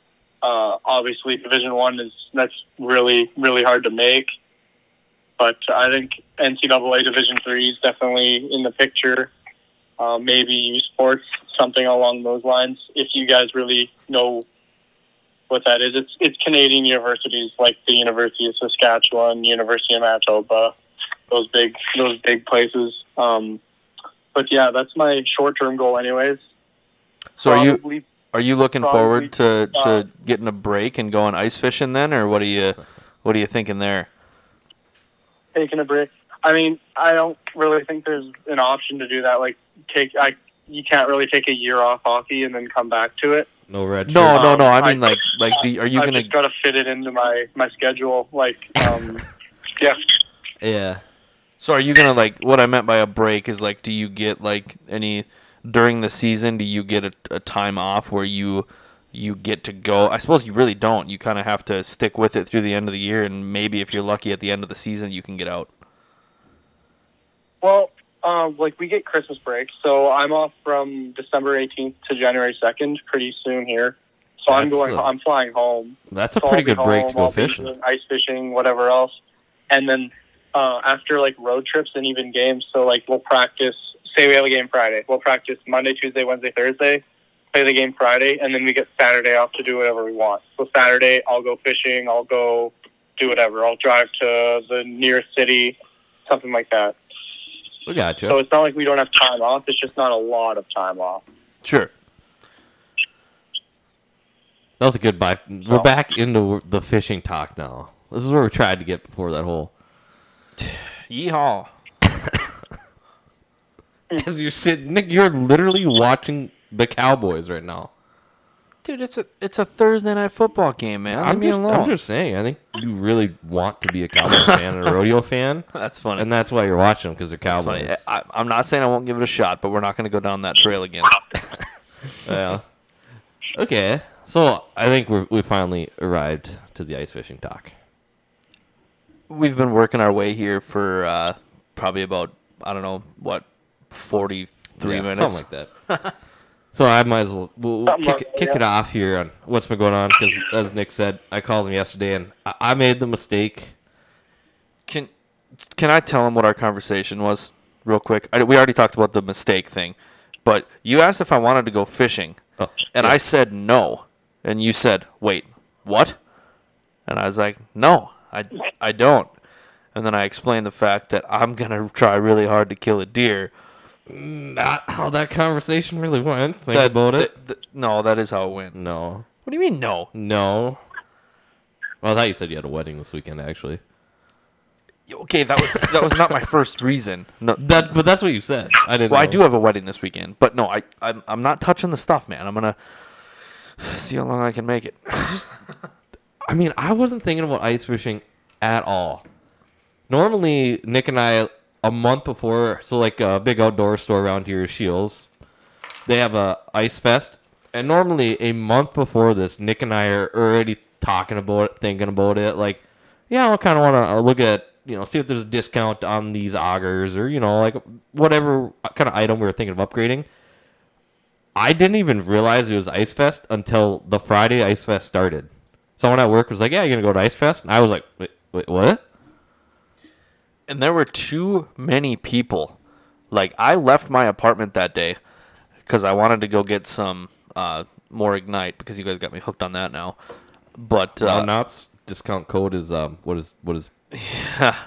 uh, obviously Division One is that's really really hard to make. But I think NCAA Division Three is definitely in the picture. Uh, maybe U Sports, something along those lines. If you guys really know what that is, it's it's Canadian universities like the University of Saskatchewan, University of Manitoba, those big those big places. Um, but yeah, that's my short term goal, anyways. So are you are you looking Probably, forward to, uh, to getting a break and going ice fishing then, or what are you what are you thinking there? taking a break. I mean, I don't really think there's an option to do that. Like, take I you can't really take a year off hockey and then come back to it. No red. No, shirt. no, no. I Um, mean I- like like do, are you I've gonna just got to fit it into my my schedule. Like, um, yeah, Yeah. So are you gonna like what I meant by a break is like do you get like any during the season do you get a, a time off where you you get to go I suppose you really don't you kind of have to stick with it through the end of the year and maybe if you're lucky at the end of the season you can get out Well, um, like we get Christmas break, so I'm off from December 18th to January 2nd, pretty soon here. So I'm That's going. a- I'm flying home. That's a So pretty good break to go fishing. Ice fishing, whatever else, and then uh, after like road trips and even games. So like we'll practice. Say we have a game Friday, we'll practice Monday, Tuesday, Wednesday, Thursday. Play the game Friday, and then we get Saturday off to do whatever we want. So Saturday, I'll go fishing. I'll go do whatever. I'll drive to the nearest city, something like that. We got you. So it's not like we don't have time off. It's just not a lot of time off. sure That was a good buy. We're Oh. back into the fishing talk now. This is where we tried to get before that whole. yeehaw As you're sitting, Nick, you're literally watching the Cowboys right now. Dude it's a it's a Thursday night football game man I'm just, I'm just saying. I think you really want to be a Cowboys fan and a rodeo fan, that's funny and that's why you're watching them because they're That's Cowboys. I, I'm not saying I won't give it a shot, but we're not going to go down that trail again. Yeah. Okay. So I think we we finally arrived to the ice fishing talk. We've been working our way here for uh, probably about I don't know what 43 Yeah, minutes. something like that. so I might as well we'll, we'll kick, like it- kick yeah. it off here on what's been going on because as Nick said, I called him yesterday and I, I made the mistake. Can can I tell him what our conversation was real quick? I, we already talked about the mistake thing, but you asked if I wanted to go fishing, Oh, and yeah. I said no, and you said wait what? And I was like no, I I don't. And then I explained the fact that I'm gonna try really hard to kill a deer. Not how that conversation really went. Think That- about it. th- th- no, that is how it went. No, What do you mean no? no. Well, I thought you said you had a wedding this weekend. Actually, Okay, that was that was not my first reason. No, that but that's what you said. I didn't. well, I do have a wedding this weekend, but no, I I'm, I'm not touching the stuff, man. I'm gonna see how long I can make it. I mean, I wasn't thinking about ice fishing at all. Normally, Nick and I, a month before, so like a big outdoor store around here, Scheels, they have a ice fest, and normally a month before this, Nick and I are already talking about it, thinking about it. Like, yeah, I kind of want to uh, look at, you know, see if there's a discount on these augers or you know, like whatever uh, kind of item we were thinking of upgrading. I didn't even realize it was Ice Fest until the Friday Ice Fest started. Someone at work was like, "Yeah, you're gonna go to Ice Fest," and I was like, "Wait, wait what?" And there were too many people. Like I left my apartment that day because I wanted to go get some uh, more ignite because you guys got me hooked on that now. But uh, Round Ops discount code is um what is what is yeah.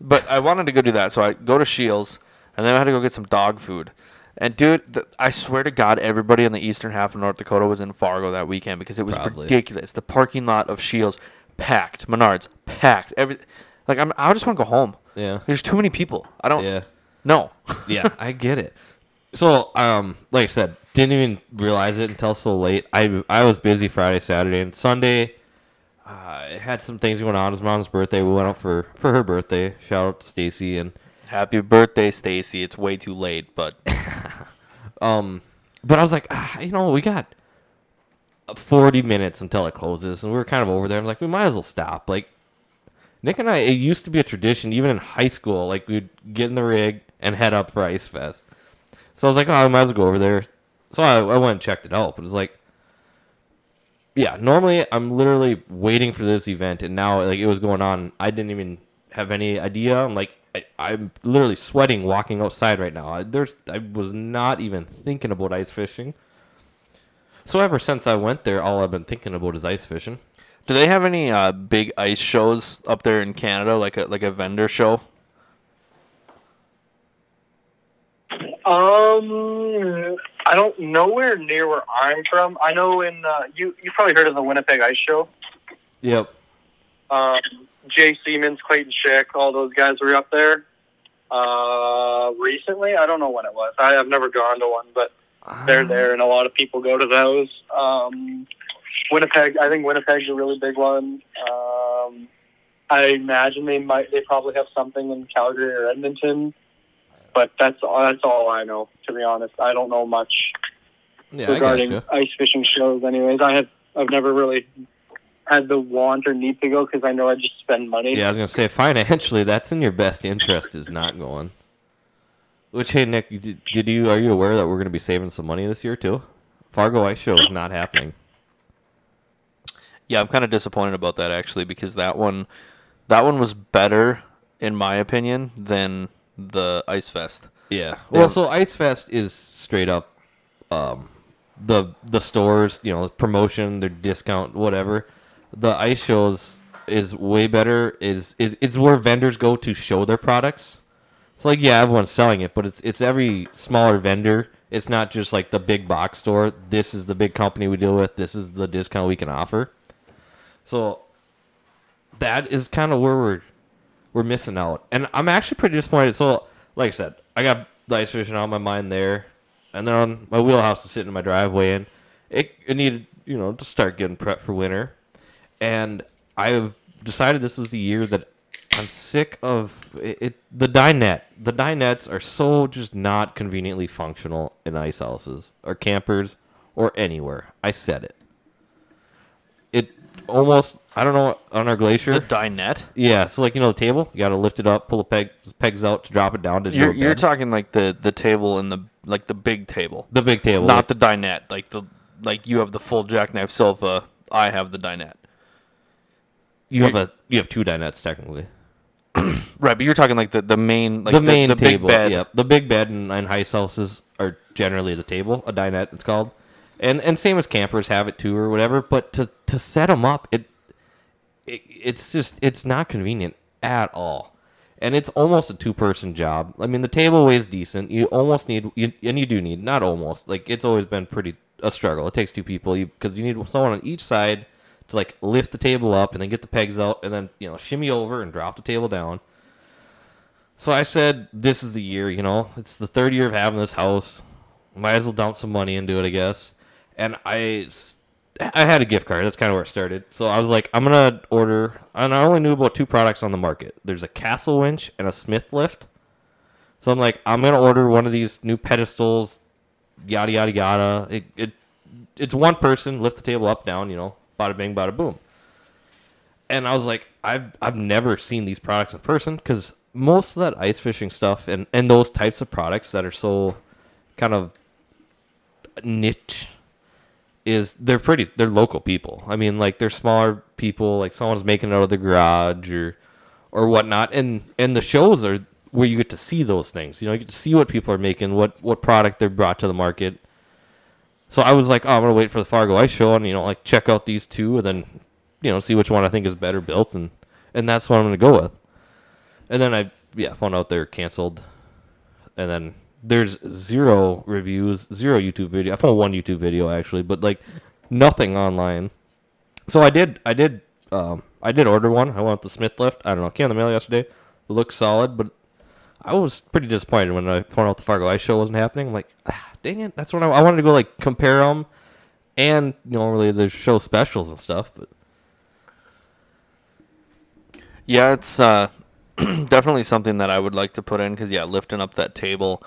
But I wanted to go do that, so I go to Scheels, and then I had to go get some dog food. And dude, th- I swear to God, everybody in the eastern half of North Dakota was in Fargo that weekend because it was Probably. ridiculous. The parking lot of Scheels packed, Menards packed. Every like, I'm, I just want to go home. yeah There's too many people. I don't. yeah No. yeah I get it. So um like I said, didn't even realize it until so late. I I was busy Friday, Saturday, and Sunday. I had some things going on. It was mom's birthday. We went out for for her birthday. Shout out to Stacy and Happy birthday, Stacy. It's way too late, but Um, but I was like, ah, you know, we got 40 minutes until it closes, and we were kind of over there. I'm like, we might as well stop. Like, Nick and I, it used to be a tradition, even in high school. Like, we'd get in the rig and head up for Ice Fest. So I was like, oh, I might as well go over there. So I, I went and checked it out. But it was like, yeah, normally I'm literally waiting for this event, and now like it was going on. I didn't even have any idea. I'm like, I, I'm literally sweating walking outside right now. I, there's, I was not even thinking about ice fishing. So ever since I went there, all I've been thinking about is ice fishing. Do they have any uh, big ice shows up there in Canada, like a like a vendor show? Um, I don't nowhere near where I'm from. I know in uh, you you probably heard of the Winnipeg Ice Show. Yep. Um, Jay Siemens, Clayton Schick, all those guys were up there. Uh, recently, I don't know when it was. I, I've never gone to one, but they're there, and a lot of people go to those. Um, Winnipeg, I think Winnipeg's a really big one. Um, I imagine they might, they probably have something in Calgary or Edmonton, but that's all, that's all I know. To be honest, I don't know much Yeah, regarding ice fishing shows. Anyways, I have I've never really had the want or need to go because I know I just spend money. Yeah, I was gonna say financially, that's in your best interest is not going. Which hey Nick, did, did you are you aware that we're gonna be saving some money this year too? Fargo Ice Show is not happening. Yeah, I'm kind of disappointed about that actually because that one, that one was better in my opinion than the Ice Fest. Yeah. Well, so Ice Fest is straight up um, the the stores, you know, promotion, their discount, whatever. The ice shows is way better. Is is it's where vendors go to show their products. It's like, yeah, everyone's selling it, but it's it's every smaller vendor. It's not just like the big box store. This is the big company we deal with. This is the discount we can offer. So that is kind of where we're we're missing out. And I'm actually pretty disappointed. So, like I said, I got the ice fishing on my mind there, and then on my wheelhouse is sitting in my driveway, and it, it needed you know to start getting prepped for winter. And I've decided this was the year that I'm sick of it. it the dinette. The dinettes are so just not conveniently functional in ice houses or campers or anywhere. I said it. Almost I don't know on our glacier. The dinette. Yeah, so like you know the table, you got to lift it up, pull the peg pegs out to drop it down to You're you're talking like the the table in the like the big table, the big table, not the dinette. Like the like you have the full jackknife sofa. I have the dinette. you have a you have two dinettes technically. Right, but you're talking like the the main like the main the table, big bed. yep. The big bed and, in ice houses are generally the table, a dinette it's called, and and same as campers have it too or whatever. But to to set them up, it, it it's just it's not convenient at all, and it's almost a two person job. I mean, the table weighs decent. You almost need you, and you do need not almost like it's always been pretty a struggle. It takes two people because you, need someone on each side to like lift the table up and then get the pegs out and then you know shimmy over and drop the table down. So I said, this is the year, you know, it's the third year of having this house. Might as well dump some money into it, I guess. And I I had a gift card. That's kind of where it started. So I was like, I'm to order, and I only knew about two products on the market. There's a Castle Winch and a Smith Lift. So I'm like, I'm to order one of these new pedestals, yada, yada, yada. It, it, it's one person, lift the table up, down, you know, bada bing, bada boom and I was like, I've I've never seen these products in person because most of that ice fishing stuff and and those types of products that are so kind of niche is they're pretty they're local people. I mean, like they're smaller people, like someone's making it out of the garage or or whatnot, and and the shows are where you get to see those things. You know, you get to see what people are making, what what product they're brought to the market. So I was like, oh, I'm gonna wait for the Fargo Ice Show and you know like check out these two and then you know see which one I think is better built and and that's what I'm gonna go with. And then I yeah found out they're canceled, and then there's zero reviews, zero YouTube video. I found one YouTube video actually, but like nothing online. So I did I did um I did order one. I went with the Smith lift. I don't know, came in the mail yesterday. Looks solid, but I was pretty disappointed when I found out the Fargo Ice Show wasn't happening. I'm like, ah, dang it, that's when I, I wanted to go like compare them, and you know, there's show specials and stuff. But Yeah, it's uh, definitely something that I would like to put in because yeah, lifting up that table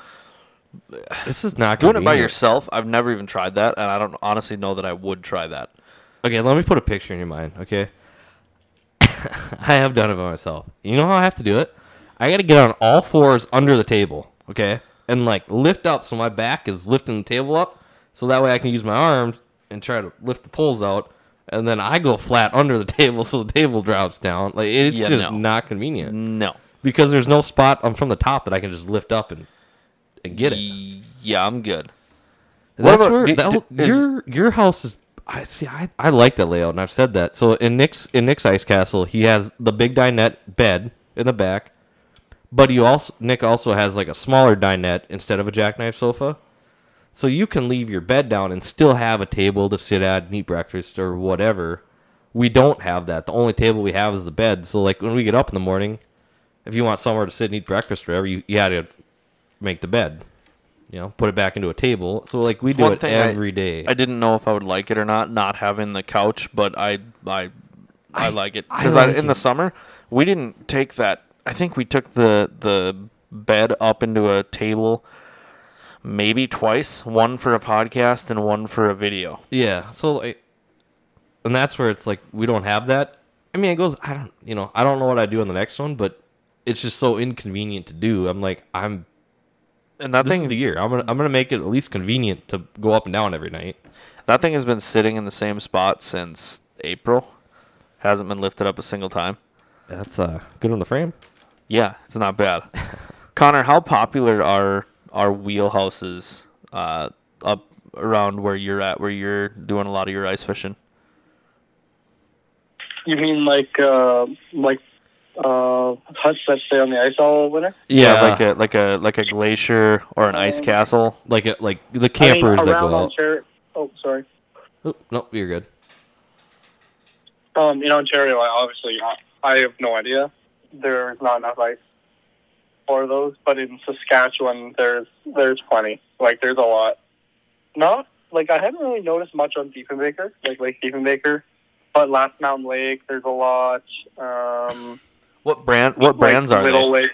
This is not doing it by yourself. I've never even tried that, and I don't honestly know that I would try that. Okay, let me put a picture in your mind. Okay, I have done it by myself. You know how I have to do it? I got to get on all fours under the table. Okay, and like lift up so my back is lifting the table up, so that way I can use my arms and try to lift the poles out. And then I go flat under the table so the table drops down. Like it's Yeah, just no. not convenient No. because there's no spot I'm from the top that I can just lift up and and get it. Yeah, I'm good. That's about- where do- that, do- is- your your house is. I see. I, I like that layout, and I've said that. So in Nick's in Nick's ice castle, he has the big dinette bed in the back, but you also Nick also has like a smaller dinette instead of a jackknife sofa. So you can leave your bed down and still have a table to sit at and eat breakfast or whatever. We don't have that. The only table we have is the bed. So like when we get up in the morning, if you want somewhere to sit and eat breakfast or whatever, you, you had to make the bed. You know, put it back into a table. So like we do One it thing I- every day. I didn't know if I would like it or not, not having the couch, but I I I, like it I because like in the it. summer we didn't take that. I think we took the the bed up into a table maybe twice, one for a podcast and one for a video. Yeah. So like, and that's where it's like we don't have that. I mean, it goes. I don't. You know, I don't know what I do on the next one, but it's just so inconvenient to do. I'm like, I'm. And that This thing is the year. I'm gonna. I'm gonna make it at least convenient to go up and down every night. that thing has been sitting in the same spot since April. Hasn't been lifted up a single time. That's uh good on the frame. Yeah, it's not bad. Connor, how popular are are wheelhouses uh, up around where you're at, where you're doing a lot of your ice fishing? You mean like uh, like uh, huts that stay on the ice all winter? Yeah, like a like a like a glacier or an ice castle. like a, like the campers I mean, that go out. Ontario. Oh, sorry. Oh, no, you're good. Um, in Ontario, I obviously I, I have no idea. There's not enough ice for those, but in Saskatchewan, there's there's plenty. Like there's a lot. Not like I haven't really noticed much on Diefenbaker, like Lake Diefenbaker, but Last Mountain Lake, there's a lot. Um, What brand? What brands like are Little they? Lake.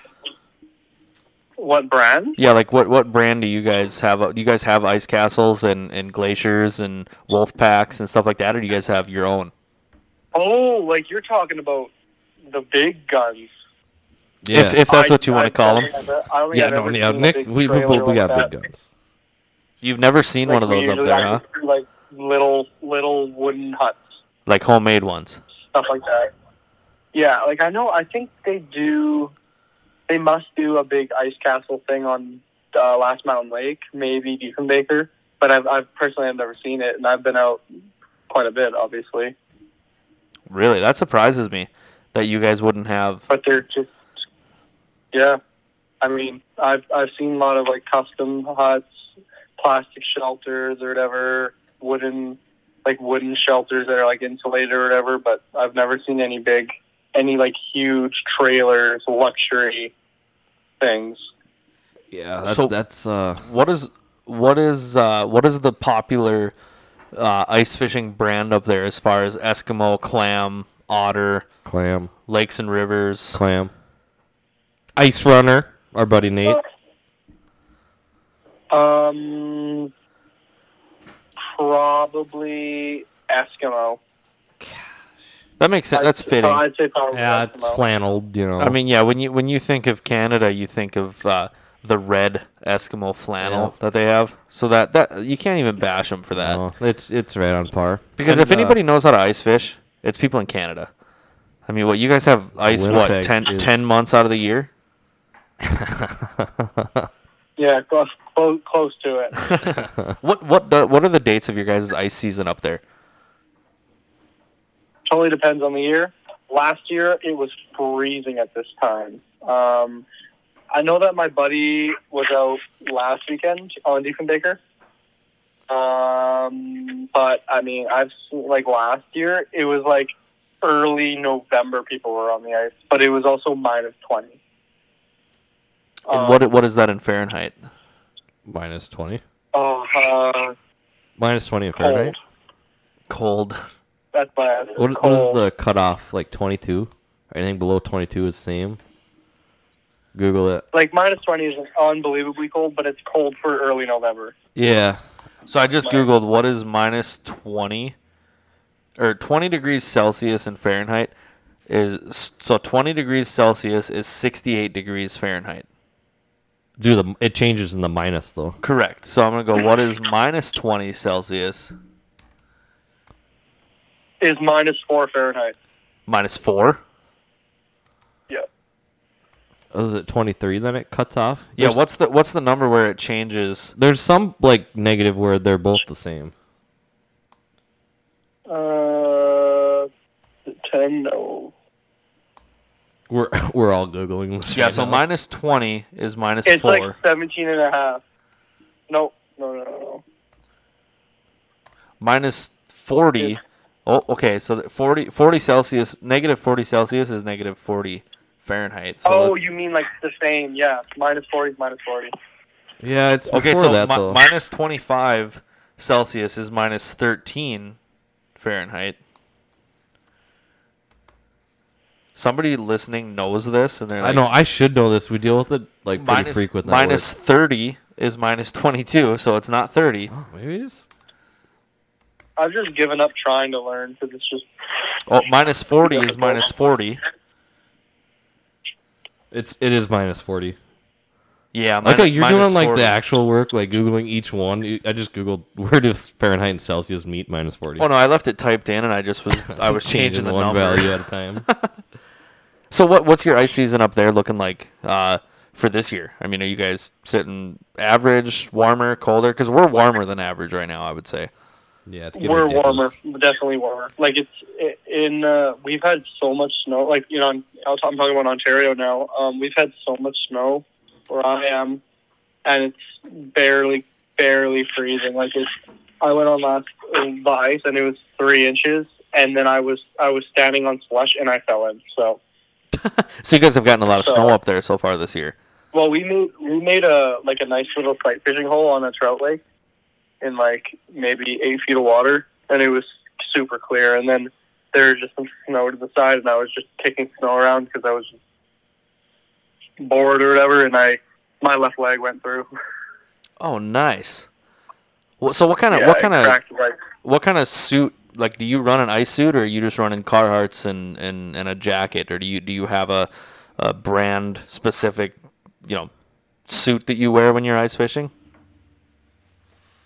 What brand? Yeah, like what what brand do you guys have? Do you guys have ice castles and, and glaciers and wolf packs and stuff like that, or do you guys have your own? Oh, like you're talking about the big guns. Yeah. If if that's I- what you want to call don't them. think I've- I don't yeah, no, yeah, Nick, big we we, trailer we like got that. big guns. You've never seen one of those up there, huh? Like little little wooden huts, Like homemade ones. stuff like that. Yeah, like I know. I think they do. They must do a big ice castle thing on uh, Last Mountain Lake, maybe Diefenbaker. But I've, I've personally have never seen it, and I've been out quite a bit, obviously. Really, that surprises me that you guys wouldn't have. But they're just, yeah. I mean, I've I've seen a lot of like custom huts, plastic shelters or whatever, wooden like wooden shelters that are like insulated or whatever. But I've never seen any big, any like huge trailers, luxury things. Yeah, that's, So- that's uh What is what is uh, what is the popular uh, ice fishing brand up there as far as Eskimo, clam, otter, clam, lakes and rivers? clam, ice runner. Our buddy Nate. Um, probably Eskimo. That makes sense. That's I'd- fitting. I'd say probably Yeah, it's Eskimo. flanneled. You know. I mean, yeah. When you when you think of Canada, you think of uh, the red Eskimo flannel Yeah. that they have. So that that you can't even bash them for that. no, it's it's right on par. Because And, if uh, anybody knows how to ice fish, it's people in Canada. I mean, what you guys have ice what Winnipeg 10, is- 10 months out of the year? Yeah, close, close, close to it. What what the, what are the dates of your guys' ice season up there? Totally depends on the year. Last year it was freezing at this time. Um, I know that my buddy was out last weekend on Diefenbaker. Um, but I mean, I've seen like last year it was like early November people were on the ice, but it was also minus twenty. And Um, what what is that in Fahrenheit? minus twenty. Oh, uh, Minus twenty in cold. Fahrenheit. Cold. That's bad. What, what is the cutoff? Like twenty two? Anything below twenty two is the same. Google it. Like minus twenty is unbelievably cold, but it's cold for early November. Yeah. So I just googled what is minus 20 or 20 degrees Celsius in Fahrenheit is so 20 degrees Celsius is 68 degrees Fahrenheit. Do the it changes in the minus though. Correct. So I'm going to go what is minus 20 Celsius Is minus four Fahrenheit. minus 4? Yeah. Oh, is it 23 then it cuts off? Yeah, There's- what's the what's the number where it changes? There's some like negative where they're both the same. Uh, ten. No. We're we're all googling this. Yeah, right so now. minus 20 is minus It's 4. like 17 and a half. No, no, no, no, no. minus 40 oh okay so that 40 40 celsius negative 40 celsius is negative 40 fahrenheit so oh, you mean like the same? Yeah, minus 40 is minus 40. Yeah, it's okay so that mi- minus 25 celsius is minus 13 fahrenheit somebody listening knows this and they're like, I know I should know this. We deal with it like pretty minus, frequently. minus 30 is minus 22 so it's not 30 Oh, maybe it is. I've just given up trying to learn because it's just oh minus 40 is minus 40 It's it is minus 40. yeah Like minus- you're minus doing like 40. the actual work, like googling each one. I just googled where does Fahrenheit and Celsius meet minus 40. Oh no, I left it typed in, and I just was I was changing the one number. value at a time. So what what's your ice season up there looking like uh, for this year? I mean, are you guys sitting average, warmer, colder? Because we're warmer than average right now. I would say. Yeah, it's we're ridiculous. warmer, definitely warmer. Like it's in. Uh, we've had so much snow. Like you know, I'm, I'm talking about Ontario now. Um, we've had so much snow where I am, and it's barely, barely freezing. Like it's. I went on last uh, the ice, and it was three inches, and then I was I was standing on slush, and I fell in. So. So you guys have gotten a lot of So- snow up there so far this year. Well, we made we made a like a nice little sight fishing hole on a trout lake, in like maybe eight feet of water, and it was super clear. And then there was just some snow to the side, and I was just kicking snow around because I was just bored or whatever, and I my left leg went through. Oh, nice. Well, so what kind of Yeah, what kind of like what kind of suit? Like, do you run an ice suit, or are you just running Carhartts and, and, and a jacket, or do you do you have a, a brand specific, you know, suit that you wear when you're ice fishing?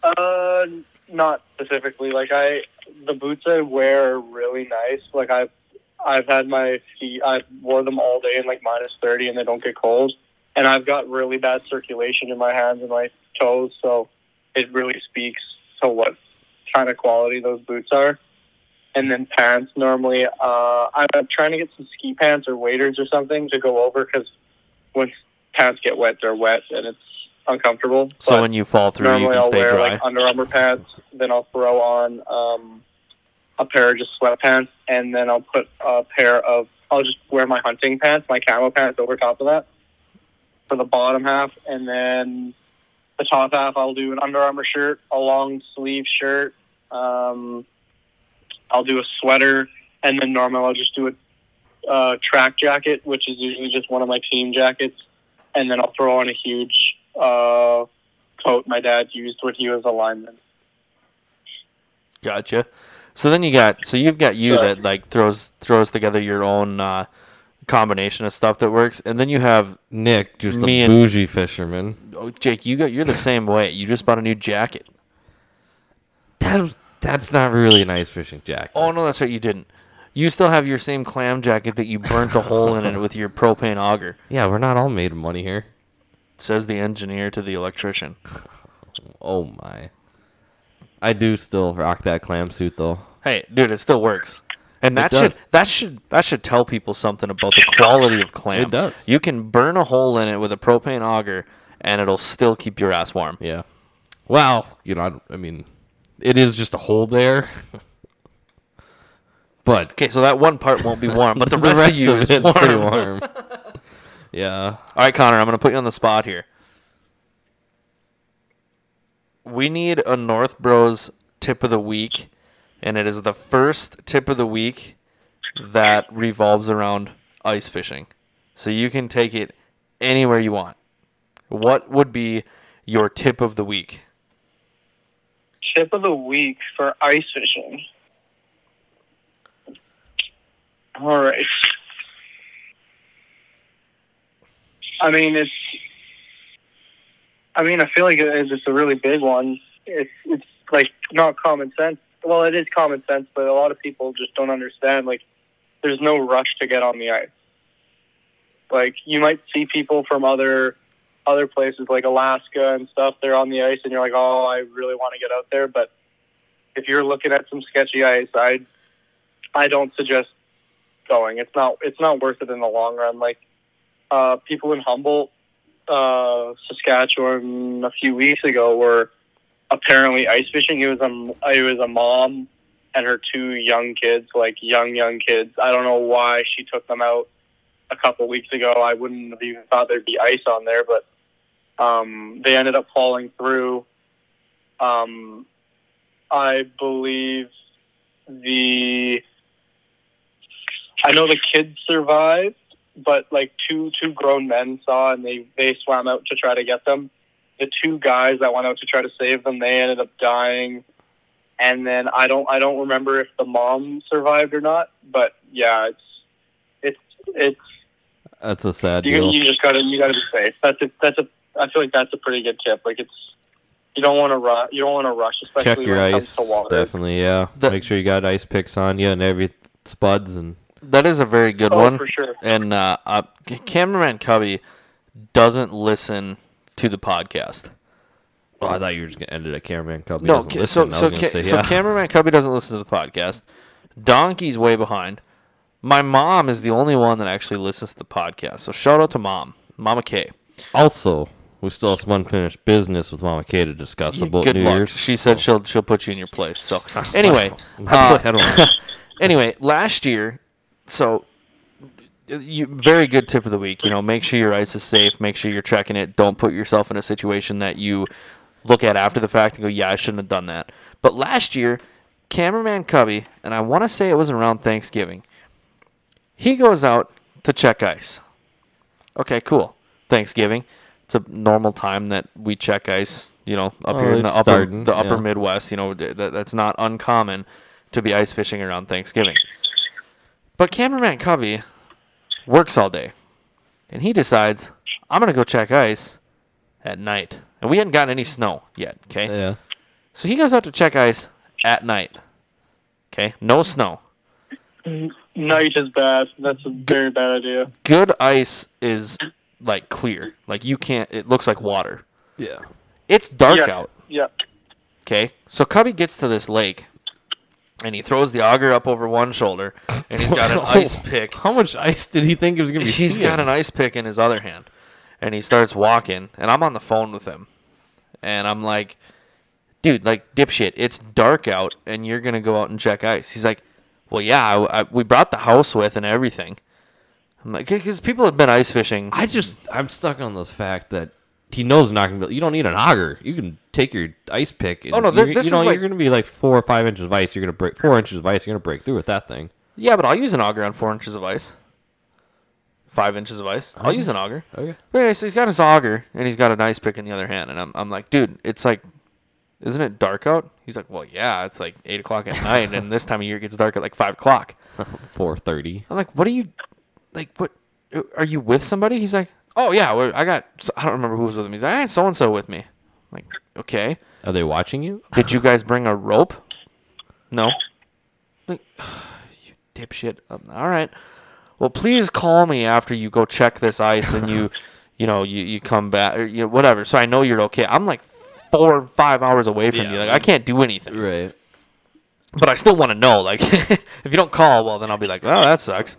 Uh, not specifically. Like I, the boots I wear are really nice. Like I've, I've had my feet. I wore them all day in like minus thirty, and they don't get cold. And I've got really bad circulation in my hands and my toes, so it really speaks to what kind of quality those boots are. And then pants. Normally, uh, I'm trying to get some ski pants or waders or something to go over because when pants get wet, they're wet and it's uncomfortable. So when you fall through, you can I'll stay wear dry. like Under Armour pants. Then I'll throw on um, a pair of just sweatpants, and then I'll put a pair of. I'll just wear my hunting pants, my camo pants over top of that for the bottom half, and then the top half I'll do an Under Armour shirt, a long sleeve shirt. Um, I'll do a sweater, and then normally I'll just do a uh, track jacket, which is usually just one of my team jackets, and then I'll throw on a huge uh, coat my dad used when he was a lineman. Gotcha. So then you got so you've got you that like throws throws together your own uh, combination of stuff that works, and then you have Nick, just Me a and- bougie fisherman. oh, Jake. You got you're the same way. You just bought a new jacket. That, that's not really a nice fishing jacket. Oh no, that's right. You didn't. You still have your same clam jacket that you burnt a hole in it with your propane auger. Yeah, we're not all made of money here. Says the engineer to the electrician. Oh my. I do still rock that clam suit though. Hey, dude, it still works. And that should that should that should tell people something about the quality of clam. It does. You can burn a hole in it with a propane auger, and it'll still keep your ass warm. Yeah. Well, you know, I, I mean, it is just a hole there. but Okay, so that one part won't be warm, but the rest, of you is it's warm. pretty warm. Yeah. All right, Connor, I'm going to put you on the spot here. We need a North Bros tip of the week, and it is the first tip of the week that revolves around ice fishing. So you can take it anywhere you want. What would be your tip of the week? Tip of the week for ice fishing. All right. I mean, it's. I mean, I feel like it's just a really big one. It's it's like not common sense. Well, it is common sense, but a lot of people just don't understand. Like, there's no rush to get on the ice. Like, you might see people from other other places like Alaska and stuff. They're on the ice, and you're like, oh, I really want to get out there. But if you're looking at some sketchy ice, I I don't suggest going. It's not it's not worth it in the long run. Like uh, people in Humboldt, uh, Saskatchewan, a few weeks ago were apparently ice fishing. It was a it was a mom and her two young kids, like young young kids. I don't know why she took them out a couple weeks ago. I wouldn't have even thought there'd be ice on there, but um, they ended up falling through. Um, I believe the I know the kids survived, but like two two grown men saw and they they swam out to try to get them. The two guys that went out to try to save them, they ended up dying. And then I don't I don't remember if the mom survived or not, but yeah, it's it's it's That's a sad you, deal. you just gotta you gotta be safe. That's a that's a I feel like that's a pretty good tip. Like it's you don't want to rush. You don't want to rush, especially Check your when it ice. comes to water. Definitely, yeah. The- Make sure you got ice picks on you and every spuds and That is a very good Oh, one. for sure. And uh, uh, cameraman Cubby doesn't listen to the podcast. Oh, I thought you were just gonna end it at cameraman Cubby. No, doesn't ca- listen. so so ca- say, so cameraman Cubby doesn't listen to the podcast. Donkey's way behind. My mom is the only one that actually listens to the podcast. So shout out to mom, Mama K. Also, we still have some unfinished business with Mama K to discuss about Good New luck. Year's. She said she'll she'll put you in your place. So anyway, uh, anyway, last year, so you very good tip of the week. You know, make sure your ice is safe. Make sure you're checking it. Don't put yourself in a situation that you look at after the fact and go, "Yeah, I shouldn't have done that." But last year, cameraman Cubby, and I want to say it was around Thanksgiving. He goes out to check ice. Okay, cool. Thanksgiving. It's a normal time that we check ice. You know, up Oh, here in the upper starting, the upper yeah. Midwest. You know, that, that's not uncommon to be ice fishing around Thanksgiving. But cameraman Cubby works all day, and he decides I'm gonna go check ice at night, and we hadn't gotten any snow yet. Okay, yeah. so he goes out to check ice at night. Okay, no snow. Night is bad. That's a very bad idea. Good ice is like clear, like you can't. It looks like water. Yeah. It's dark Yeah. out. Yeah. Okay, so Cubby gets to this lake, and he throws the auger up over one shoulder, and he's got an ice pick. How much ice did he think it was gonna be? He's got an ice pick in his other hand, and he starts walking, and I'm on the phone with him, and I'm like, "Dude, like dipshit, it's dark out, and you're gonna go out and check ice." He's like, "Well, yeah, I, I, we brought the house with and everything." I'm like, because people have been ice fishing. I just I'm stuck on the fact that he knows not gonna. You don't need an auger. You can take your ice pick. And Oh, no, you're- this you know is like- you're gonna be like four or five inches of ice. You're gonna break four inches of ice. You're gonna break through with that thing. yeah, but I'll use an auger on four inches of ice. Five inches of ice. I'll use an auger. Okay. But anyway, so he's got his auger and he's got an ice pick in the other hand, and I'm, I'm like, dude, it's like, isn't it dark out? He's like, well, yeah, it's like eight o'clock at night, and this time of year it gets dark at like five o'clock. Four thirty. I'm like, what are you, like, what? Are you with somebody? He's like, oh yeah, I got. I don't remember who was with me. He's like, I had so and so with me. I'm like, okay. Are they watching you? Did you guys bring a rope? No. Like, you dipshit. Um, all right. Well, please call me after you go check this ice and you, you know, you, you come back or you know, whatever. So I know you're okay. I'm like four or five hours away from Yeah. you. Like I can't do anything. Right. But I still want to know. Like if you don't call, well then I'll be like, oh that sucks.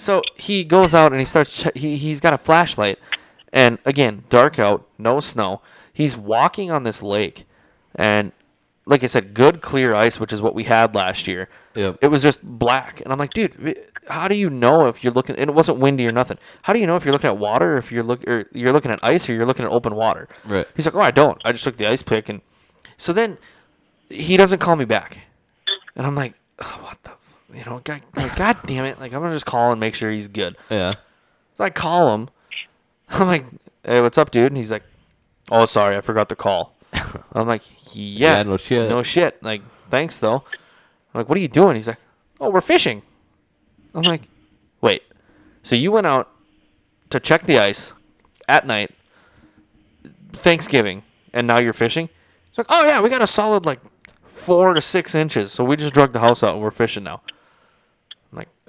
So he goes out and he starts. He he's got a flashlight, and again, dark out, no snow. He's walking on this lake, and like I said, good clear ice, which is what we had last year. Yep. It was just black, and I'm like, dude, how do you know if you're looking? And it wasn't windy or nothing. How do you know if you're looking at water, or if you're look, or you're looking at ice, or you're looking at open water? Right. He's like, oh, I don't. I just took the ice pick, and so then he doesn't call me back, and I'm like, oh, what the, you know, God, like, God damn it! Like I'm gonna just call and make sure he's good. Yeah. So I call him, I'm like, hey, what's up, dude? And he's like, oh, sorry, I forgot to call. I'm like, yeah, Yeah, no shit. no shit. Like, thanks though. I'm like, what are you doing? He's like, oh, we're fishing. I'm like, wait, so you went out to check the ice at night, Thanksgiving, and now you're fishing? He's like, oh yeah, we got a solid like four to six inches, so we just drug the house out and we're fishing now.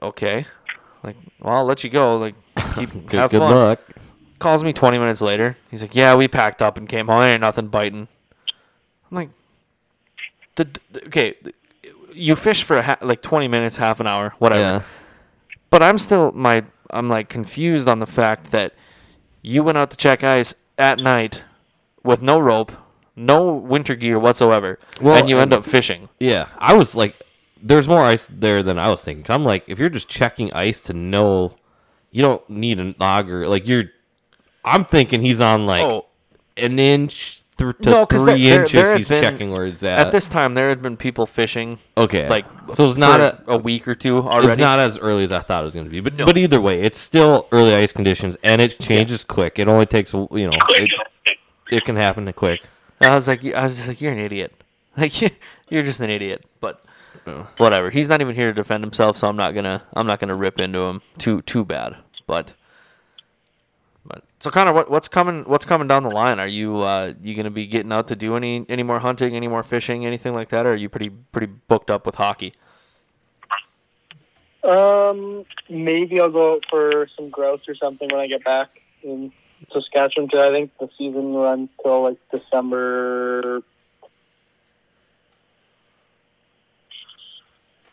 Okay. Like, well, I'll let you go. Like, keep, Good, have good fun luck. calls me 20 minutes later. He's like, "Yeah, we packed up and came home. Ain't nothing biting." I'm like, the, the- "Okay, you fish for a ha- like 20 minutes, half an hour, whatever." Yeah. But I'm still my I'm like confused on the fact that you went out to check ice at night with no rope, no winter gear whatsoever, Well, and you end up fishing. Yeah, I was like, there's more ice there than I was thinking. I'm like, if you're just checking ice to know, you don't need an auger. Like you're, I'm thinking he's on like Oh. an inch th- to No, three there- there- inches. there had he's been- checking where it's at. At this time, there had been people fishing okay, like so it's not a. a week or two already. It's not as early as I thought it was going to be, but but either way, it's still early ice conditions, and it changes quick. It only takes you know, it, it can happen quick. I was like, I was just like, you're an idiot. Like, you're just an idiot. But whatever. He's not even here to defend himself, so I'm not gonna, I'm not gonna rip into him too, too bad. But, but so Connor, what, what's coming, what's coming down the line? Are you, uh, you gonna be getting out to do any, any more hunting, any more fishing, anything like that, or are you pretty, pretty booked up with hockey? Um, maybe I'll go out for some grouse or something when I get back in Saskatchewan. 'cause I think the season runs till like December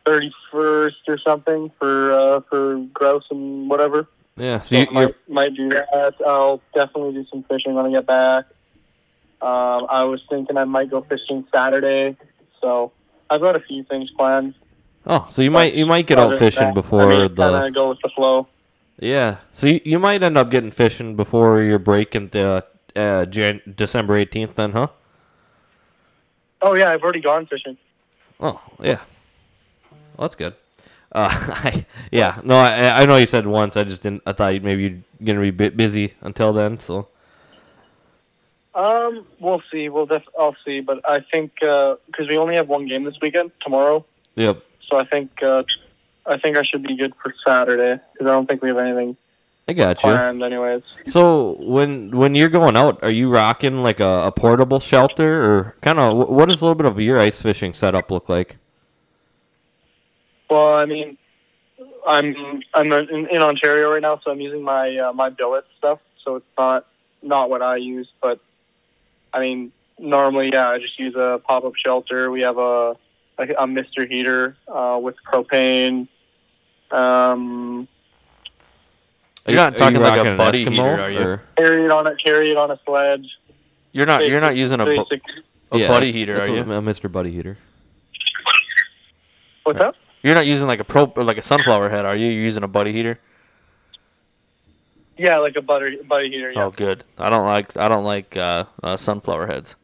thirty first or something for uh, for grouse and whatever. Yeah, so So you, might, might, do that. I'll definitely do some fishing when I get back. Um, I was thinking I might go fishing Saturday, so I've got a few things planned. oh, so you might you might get out fishing before I mean, the go with the flow. Yeah, so you, you might end up getting fishing before your break in the uh, Jan- December eighteenth, then, huh? Oh yeah, I've already gone fishing. Oh, yeah. Well, that's good. Uh, I, yeah, no, I, I know you said once. I just didn't. I thought you maybe you're gonna be bit busy until then. So Um, we'll see. We'll def- I'll see, but I think because we only have one game this weekend tomorrow, yep. so I think uh, I think I should be good for Saturday because I don't think we have anything I got you. planned, anyways. So when when you're going out, are you rocking like a, a portable shelter, or kind of what does a little bit of your ice fishing setup look like? Well, I mean, I'm I'm in, in Ontario right now, so I'm using my uh, my billet stuff. So it's not not what I use, but I mean, normally, yeah, I just use a pop up shelter. We have a a, a Mister heater uh, with propane. Um, You're not are talking like a rocking an buddy Eskimo, heater, are you? or- carry it on a carry it on a sledge. You're not, you're not using a, bu- a Yeah, buddy heater, are you? A Mr. Buddy heater. What's that? You're not using like a pro, or like a sunflower head, are you? You're using a buddy heater. Yeah, like a butter buddy heater. Yeah. Oh, good. I don't like, I don't like uh, uh, sunflower heads.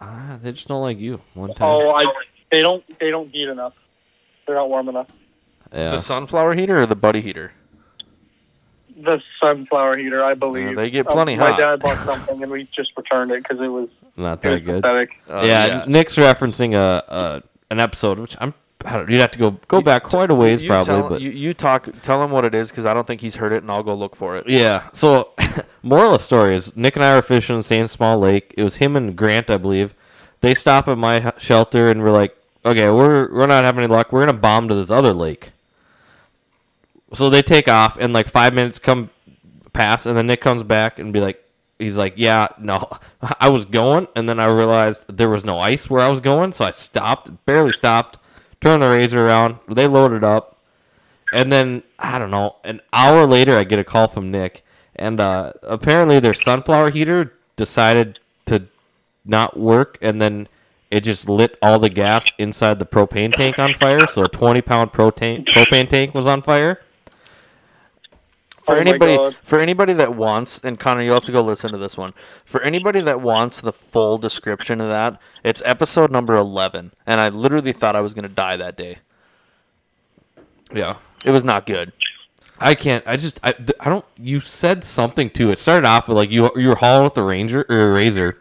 Ah, they just don't like you. One time. Oh, I they don't they don't heat enough. They're not warm enough. yeah. The sunflower heater or the buddy heater? The sunflower heater, I believe. they get Uh, plenty My hot. My dad bought something and we just returned it because it was, Not it was that good. pathetic. Uh, yeah, Nick's referencing a, a an episode which I'm. I don't, you'd have to go go back quite a ways you probably, tell, but you, you talk, tell him what it is because I don't think he's heard it, and I'll go look for it. yeah. So, moral of the story is Nick and I were fishing in the same small lake. It was him and Grant, I believe. They stop at my shelter and we're like, okay, we're we're not having any luck. We're gonna bomb to this other lake. So they take off and like five minutes come pass, and then Nick comes back and be like, he's like, yeah, no, I was going, and then I realized there was no ice where I was going, so I stopped, barely stopped, turned the razor around. They loaded up, and then I don't know, an hour later, I get a call from Nick, and uh, apparently their sunflower heater decided to not work, and then it just lit all the gas inside the propane tank on fire. So a 20 pound propane propane tank was on fire. For Oh anybody, for anybody that wants, and Connor, you'll have to go listen to this one. For anybody that wants the full description of that, it's episode number eleven, and I literally thought I was gonna die that day. Yeah. It was not good. I can't. I just. I, I don't. You said something too. It started off with like you you were hauling with the ranger or a razor,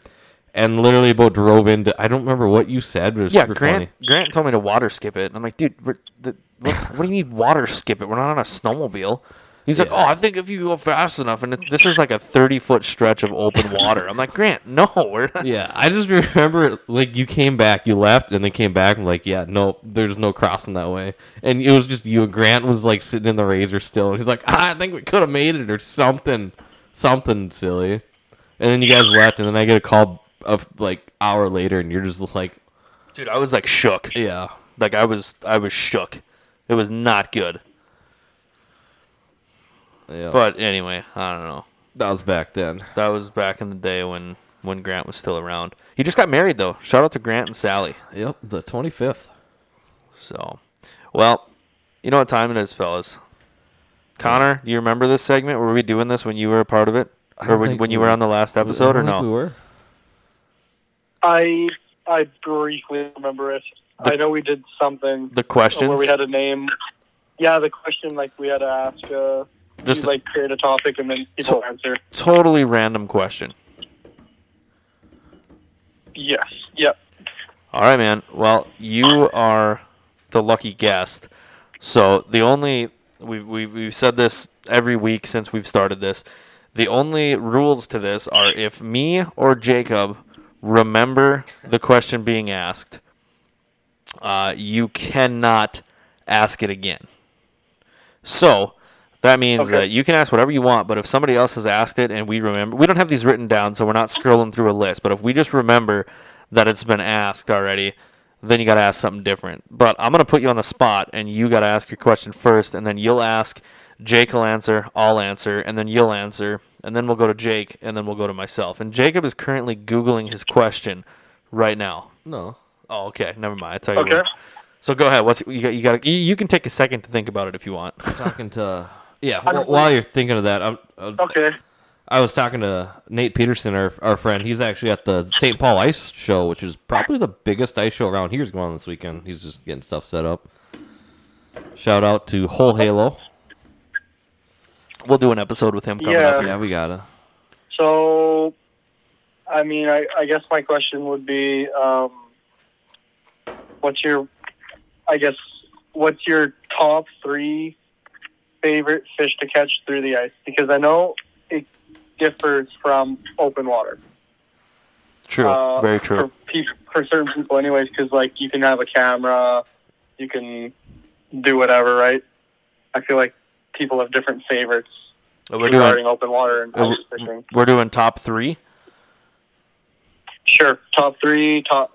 and literally about drove into. I don't remember what you said, but it was Yeah, super Grant. funny. Grant told me to water skip it. I'm like, dude, we're, the, what, what do you mean water skip it? We're not on a snowmobile. He's like, oh, I think if you go fast enough, and it, this is like a 30 foot stretch of open water. I'm like, Grant, no. Yeah, I just remember like you came back, you left, and then came back and like, yeah, no, there's no crossing that way, and it was just you and Grant was like sitting in the razor still, and he's like, ah, I think we could have made it or something, something silly, and then you guys left, and then I get a call of like hour later, and you're just like, Dude, I was like shook. yeah, Like I was, I was shook. It was not good. Yeah, But anyway, I don't know. that was back then. That was back in the day when when Grant was still around. He just got married though. Shout out to Grant and Sally. Yep, the 25th. So, well, you know what time it is, fellas. Connor, do you remember this segment? Were we doing this when you were a part of it, or don't when, think when you we- were on the last episode, I or don't think no? We were. I I briefly remember it. The- I know we did something The questions. where we had a name. Yeah, the question like we had to ask. Uh, Just just like create a topic and then people So- answer. totally random question. Yes. Yep. All right, man. Well, you are the lucky guest. So the only we've we've, we've said this every week since we've started this. The only rules to this are if me or Jacob remember the question being asked, uh, you cannot ask it again. So that means Okay. that you can ask whatever you want, but if somebody else has asked it and we remember, we don't have these written down, so we're not scrolling through a list. But if we just remember that it's been asked already, then you got to ask something different. But I'm going to put you on the spot, and you got to ask your question first, and then you'll ask. Jake will answer, I'll answer, and then you'll answer, and then we'll go to Jake, and then we'll go to myself. And Jacob is currently Googling his question right now. No. Oh, okay. Never mind. I tell you Okay. what. So go ahead. What's you got? You got. You, you can take a second to think about it if you want. Talking to. Yeah, I don't- while you're thinking of that, I'm, i Okay. I was talking to Nate Peterson, our, our friend. He's actually at the St. Paul Ice Show, which is probably the biggest ice show around here. Is going on this weekend. He's just getting stuff set up. Shout out to Whole Halo. We'll do an episode with him coming Yeah. up. Yeah, we gotta. So, I mean, I, I guess my question would be, um, what's your, I guess, what's your top three favorite fish to catch through the ice? Because I know it differs from open water. True. Uh, Very true. For, peop for certain people, anyways, because like you can have a camera, you can do whatever, right? I feel like people have different favorites We're regarding doing. open water and uh, ice fishing. We're doing top three. Sure, top three, top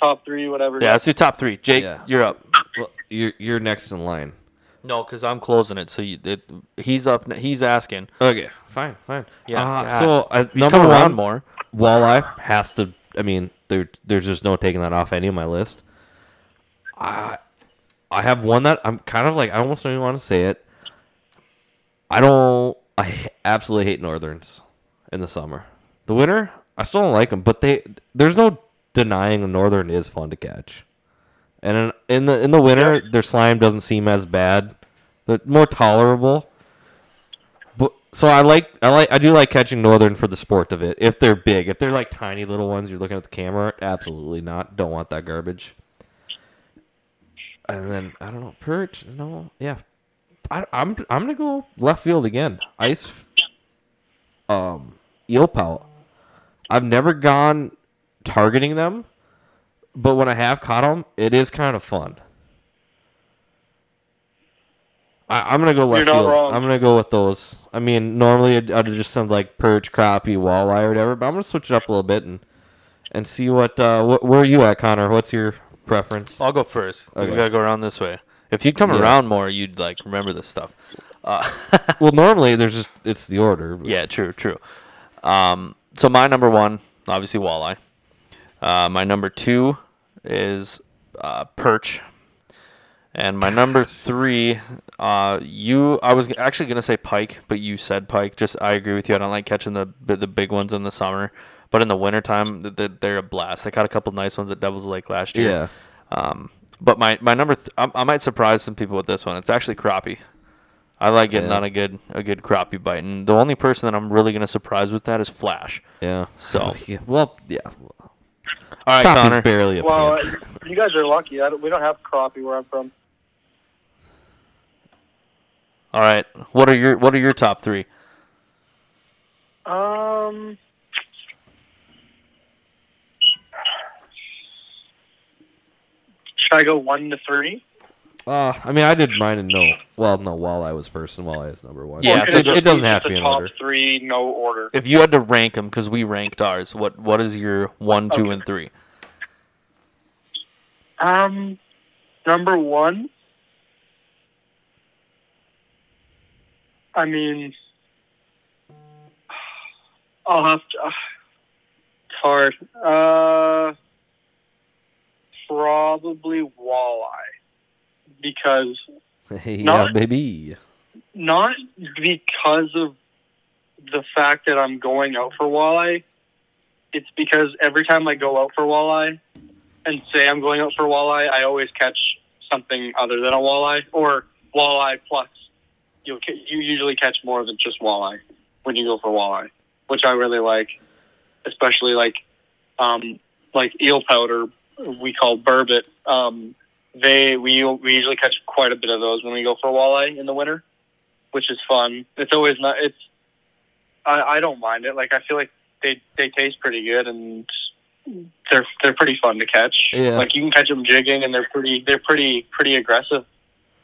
top three, whatever. Yeah, let's do top three. Jake, Yeah. you're up. Well, you're you're next in line. No, because I'm closing it. So you, it, he's up. He's asking. Okay, fine, fine. Yeah, Uh, so uh, number one, more. walleye has to. I mean, there there's just no taking that off any of my list. I I have one that I'm kind of like I almost don't even want to say it. I don't. I absolutely hate northerns in the summer. The winter, I still don't like them, but they there's no denying a northern is fun to catch. And in, in the in the winter, their slime doesn't seem as bad. They're more tolerable. But so I like I like I do like catching northern for the sport of it. If they're big, if they're like tiny little ones, you're looking at the camera. Absolutely not. Don't want that garbage. And then I don't know perch. No, yeah. I, I'm I'm gonna go left field again. Ice. Um, eel pout. I've never gone targeting them, but when I have caught them, it is kind of fun. I, I'm gonna go left You're not field. wrong. I'm gonna go with those. I mean, normally I'd, I'd just send like perch, crappie, walleye, or whatever, but I'm gonna switch it up a little bit and and see what. Uh, wh- where are you at, Connor? What's your preference? I'll go first. Okay. We gotta go around this way. If you'd come Yeah. around more, you'd like remember this stuff. Uh, well, normally there's just it's the order. but- yeah, true, true. Um, so my number one, obviously walleye. Uh, my number two is uh, perch, and my number three, uh, you. I was actually gonna say pike, but you said pike. Just I agree with you. I don't like catching the the big ones in the summer, but in the wintertime, th- th- they're a blast. I caught a couple nice ones at Devil's Lake last year. Yeah. Um, but my, my number, th- I, I might surprise some people with this one. It's actually crappie. I like getting Yeah. on a good a good crappie bite, and the only person that I'm really gonna surprise with that is Flash. Yeah. So- yeah, well, yeah. All right, Crappie's Connor. barely a Well, pan. you guys are lucky. I don't, we don't have crappie where I'm from. All right, what are your what are your top three? Um, should I go one to three? Uh, I mean, I did mine in no. Well, no, walleye was first, and walleye is number one. Yeah, Or so it, it doesn't have to be a in top order. three, no order. If you had to rank them, because we ranked ours, what what is your one, two, Okay. and three? Um, number one. I mean, I'll have to. Uh, it's hard. Uh, probably walleye because yeah, Not- baby. not because of the fact that I'm going out for walleye. It's because every time I go out for walleye and say I'm going out for walleye, I always catch something other than a walleye or walleye plus. You'll you usually catch more than just walleye when you go for walleye, which I really like, especially like um, like eel powder we call burbot. Um, they we we usually catch quite a bit of those when we go for a walleye in the winter which is fun. It's always not. It's I, I don't mind it. Like I feel like they they taste pretty good and they're they're pretty fun to catch. Yeah. Like you can catch them jigging and they're pretty they're pretty pretty aggressive.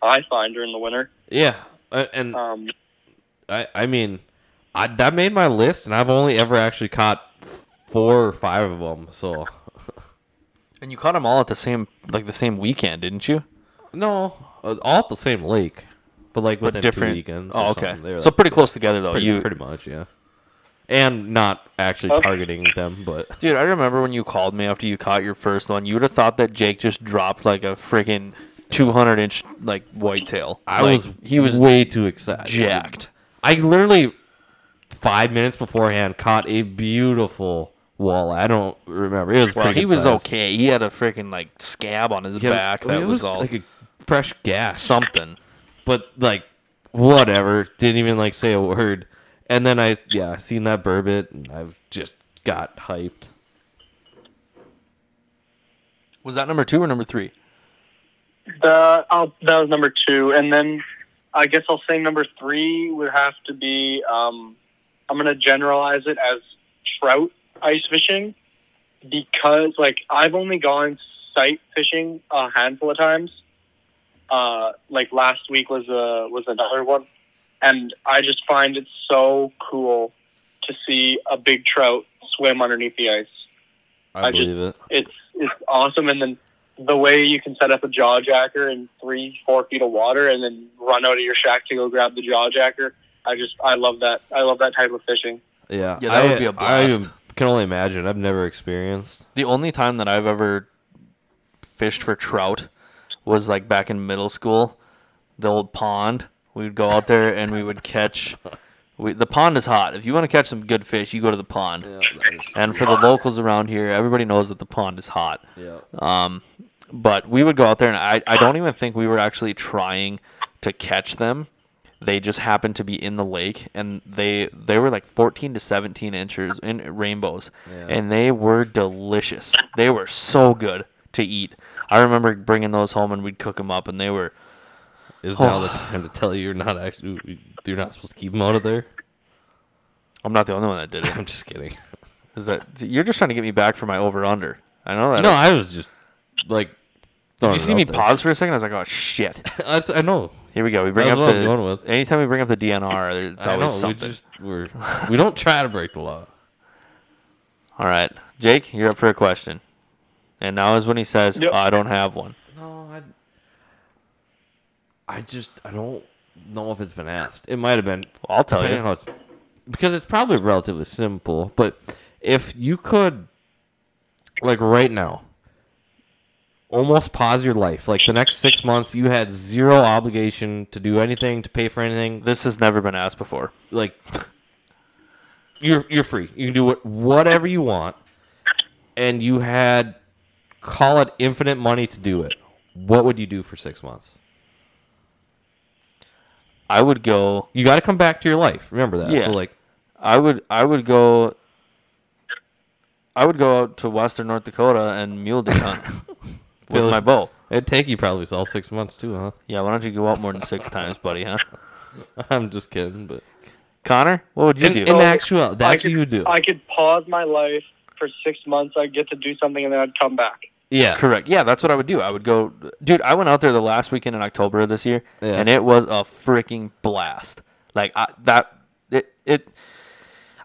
I find during the winter. Yeah, uh, and Um, I, I mean, I, that made my list, and I've only ever actually caught four or five of them. So And you caught them all at the same like the same weekend, didn't you? no, uh, all at the same lake, but like within different two weekends. Oh, okay. something. They were, So like, pretty close together though. pretty, you pretty much, yeah. And not actually Okay. targeting them, but Dude, I remember when you called me after you caught your first one. You would have thought that Jake just dropped like a freaking 200 inch like whitetail. I Like, was he was way too excited. jacked. I literally five minutes beforehand caught a beautiful walleye. I don't remember. It was Well, he was size. okay. He had a freaking like scab on his Yeah, back that it was, all like a fresh gas. something. but like whatever didn't even like say a word and then i yeah seen that burbot and i've just got hyped Was that number two or number three? the I'll, that was number two, and then I guess I'll say number three would have to be. Um, I'm gonna generalize it as trout ice fishing because like I've only gone sight fishing a handful of times. Uh, like last week was a was another one, and I just find it so cool to see a big trout swim underneath the ice i, I just- believe it it's it's awesome. And then the way you can set up a jaw jacker in three, four feet of water, and then run out of your shack to go grab the jaw jacker. I just I love that. I love that type of fishing. yeah Yeah, that I, would be a blast. Can only imagine i've never experienced The only time that I've ever fished for trout was like back in middle school, the old pond. We would go out there and we would catch. We, the pond is hot. If you want to catch some good fish, you go to the pond. yeah, And for the locals around here, everybody knows that the pond is hot. yeah. Um, but we would go out there, and I, I don't even think we were actually trying to catch them. They just happened to be in the lake, and they they were like 14 to 17 inches in rainbows, Yeah. and they were delicious. They were so good to eat. I remember bringing those home, and we'd cook them up, and they were is now the time to tell you you're not actually you're not supposed to keep them out of there I'm not the only one that did it. i'm just kidding Is that you're just trying to get me back for my over under? I know that. no i was just like Did you see me pause for a second? I was like, oh shit. I, I know Here we go. We bring That's up what I was the going with. anytime we bring up the DNR, it's I know, always we something. just we're we don't try to break the law All right, Jake, you're up for a question. And now is when he says, Yep. "I don't have one." No, I. I just I don't know if it's been asked. It might have been. I'll tell you. how it's because it's probably relatively simple. But if you could, like right now, almost pause your life, like the next six months, you had zero obligation to do anything, to pay for anything. This has never been asked before. Like you're you're free. You can do what whatever you want, and you had call it infinite money to do it. What would you do for six months? I would go. You got to come back to your life. Remember that. Yeah. So like, I would. I would go. I would go out to Western North Dakota and mule deer hunt with Philly. my bow. it'd take you probably all six months too, huh? Yeah, why don't you go out more than six times, buddy? Huh? I'm just kidding, but Connor, what would you in, do? in actual, that's I what you would do. I could pause my life for six months. I'd get to do something, and then I'd come back. yeah, Correct. Yeah, that's what I would do. I would go, dude. I went out there the last weekend in October of this year, Yeah. and it was a freaking blast. Like I, that, it, it.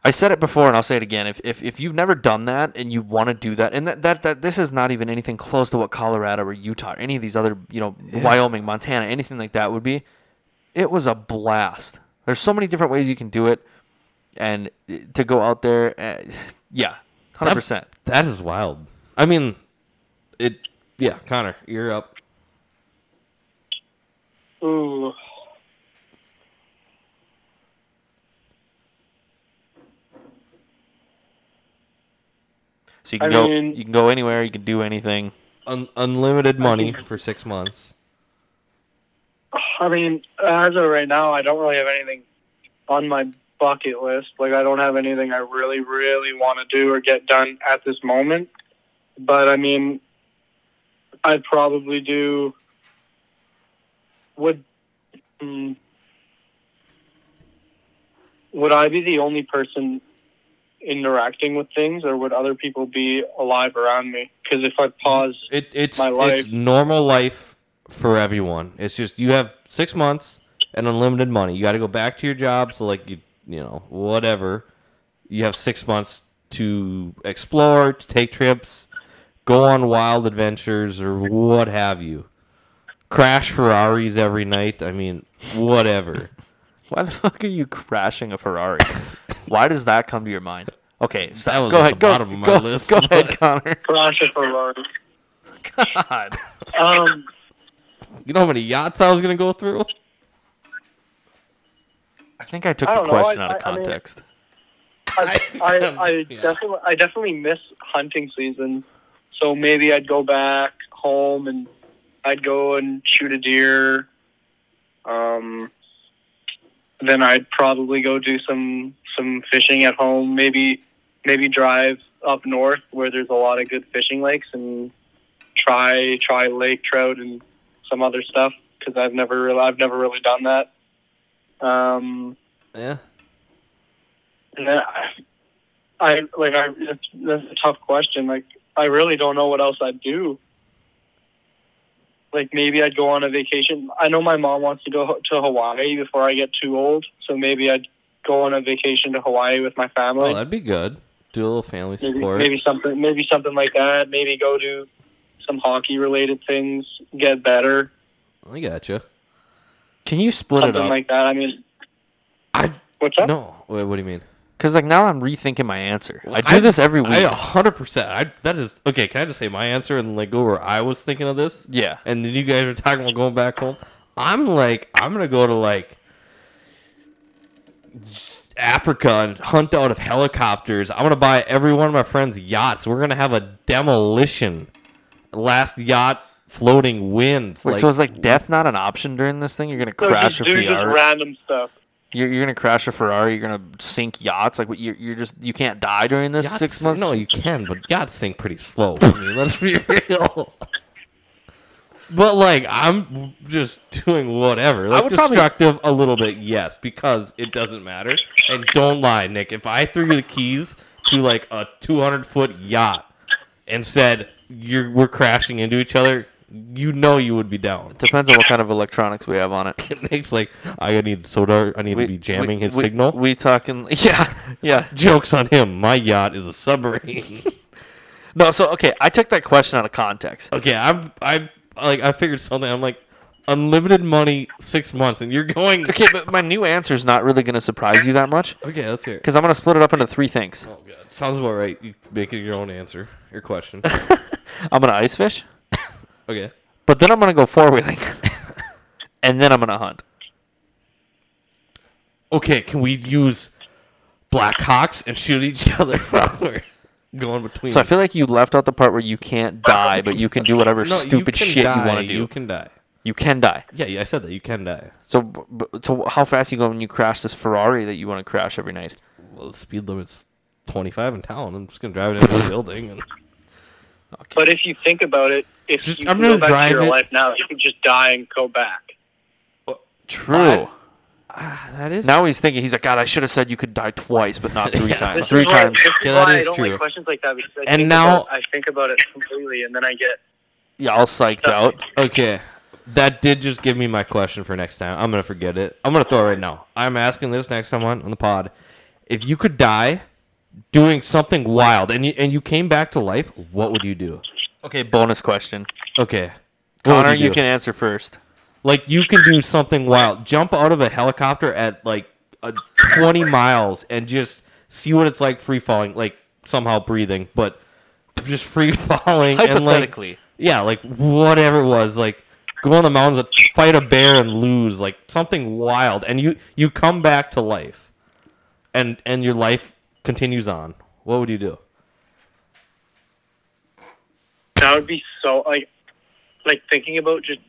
I said it before, and I'll say it again. If if, if you've never done that and you want to do that, and that, that that this is not even anything close to what Colorado or Utah or any of these other, you know, Wyoming, Montana, anything like that would be, it was a blast. There's so many different ways you can do it, and to go out there, uh, yeah, hundred percent. that is wild. I mean, it. Yeah, Connor, you're up. Ooh. So you can I go, mean- you can go anywhere, you can do anything. Un- unlimited money for six months. I mean, as of right now, I don't really have anything on my bucket list. Like, I don't have anything I really, really want to do or get done at this moment. But I mean, I'd probably do. Would. mm, would I be the only person interacting with things, or would other people be alive around me? Because if I pause, It, it's My it's normal life for everyone. It's just you have six months and unlimited money. You got to go back to your job. So like you you know whatever. You have six months to explore, to take trips, go on wild adventures, or what have you. Crash Ferraris every night. I mean, whatever. Why the fuck are you crashing a Ferrari? Why does that come to your mind? Okay, stop. That was go at ahead. the Go, bottom of my go, list, go ahead, Connor. crash a Ferrari. God. Um, You know how many yachts I was gonna go through? I think I took I the don't know, question I- out of I- I mean- context. I, I, I Yeah. definitely, I definitely miss hunting season. So maybe I'd go back home and I'd go and shoot a deer. Um, then I'd probably go do some some fishing at home. Maybe maybe drive up north where there's a lot of good fishing lakes and try try lake trout and some other stuff because I've never really I've never really done that. Um, Yeah. and then I, I like I it's, that's a tough question. Like I really don't know what else I'd do. Like maybe I'd go on a vacation. I know my mom wants to go to Hawaii before I get too old, so maybe I'd go on a vacation to Hawaii with my Oh, family. that'd be good. Do a little family maybe, support. maybe something maybe something like that. Maybe go to some hockey related things, get better, I gotcha. Can you split it something up? like that. I mean, I what's up? no. Wait, what do you mean? Because like now I'm rethinking my answer. I do I- this every week. I a hundred percent. I that is okay. Can I just say my answer and like go where I was thinking of this? yeah. And then you guys are talking about going back home. I'm like, I'm gonna go to like Africa and hunt out of helicopters. I'm gonna buy every one of my friends' yachts. We're gonna have a demolition. Last yacht floating wins. Wait, like, so it's like death not an option during this thing? You're gonna So crash just a do just random stuff. You're, you're gonna crash a Ferrari. You're gonna sink yachts. Like? You're, you're just you can't die during this yachts- six months. No, you can, but yachts sink pretty slow. I mean, let's be real. But like, I'm just doing whatever. Like would probably- destructive a little bit, yes, because it doesn't matter. And don't lie, Nick. If I threw you the keys to like a 200 foot yacht and said you're we're crashing into each other, you know you would be down. Depends on what kind of electronics we have on it. Nick's like, I need soda. I need to be jamming we, his we- signal. We talking? Yeah, yeah. Jokes on him. My yacht is a submarine. No, so okay, I took that question out of context. okay, I'm I like I figured something. I'm like unlimited money, six months, and you're going. Okay, but my new answer is not really gonna surprise you that much Okay, let's hear it. because I'm gonna split it up into three things. Oh god, sounds about right. You make it your own answer, your question. I'm gonna ice fish, okay. but then I'm gonna go four wheeling, and then I'm gonna hunt. Okay, can we use Black Hawks and shoot each other while we're going between? So I feel like you left out the part where you can't die, but you can do whatever No, you stupid can shit you want to do. You can die. You can die. Yeah, yeah, I said that you can die. So, b- b- so how fast you go when you crash this Ferrari that you want to crash every night? Well, the speed limit's 25 in town. I'm just gonna drive it into the building. And But if you think about it, if Just- you I'm go back drive to your it- life now, you can just die and go back. True. Ah, that is Now he's thinking, he's like, God, I should have said you could die twice, but not three Yeah. times. This Three is why, times. This is Yeah, that why is don't true. like questions like that because I And think now- about, I think about it completely, and then I get Yeah, all psyched out. Okay. That did just give me my question for next time. I'm gonna forget it. I'm gonna throw it right now. I'm asking this next time on, on the pod. If you could die doing something wild and you and you came back to life, what would you do? Okay, bonus question. Okay. What would Connor, you do? can answer first. like you can do something wild. Jump out of a helicopter at like a 20 miles and just see what it's like free falling, like somehow breathing, but just free falling and like Hypothetically. yeah, like whatever it was, like go on the mountains, and fight a bear and lose, like something wild, and you you come back to life, and and your life continues on. What would you do? that would be so like like thinking about just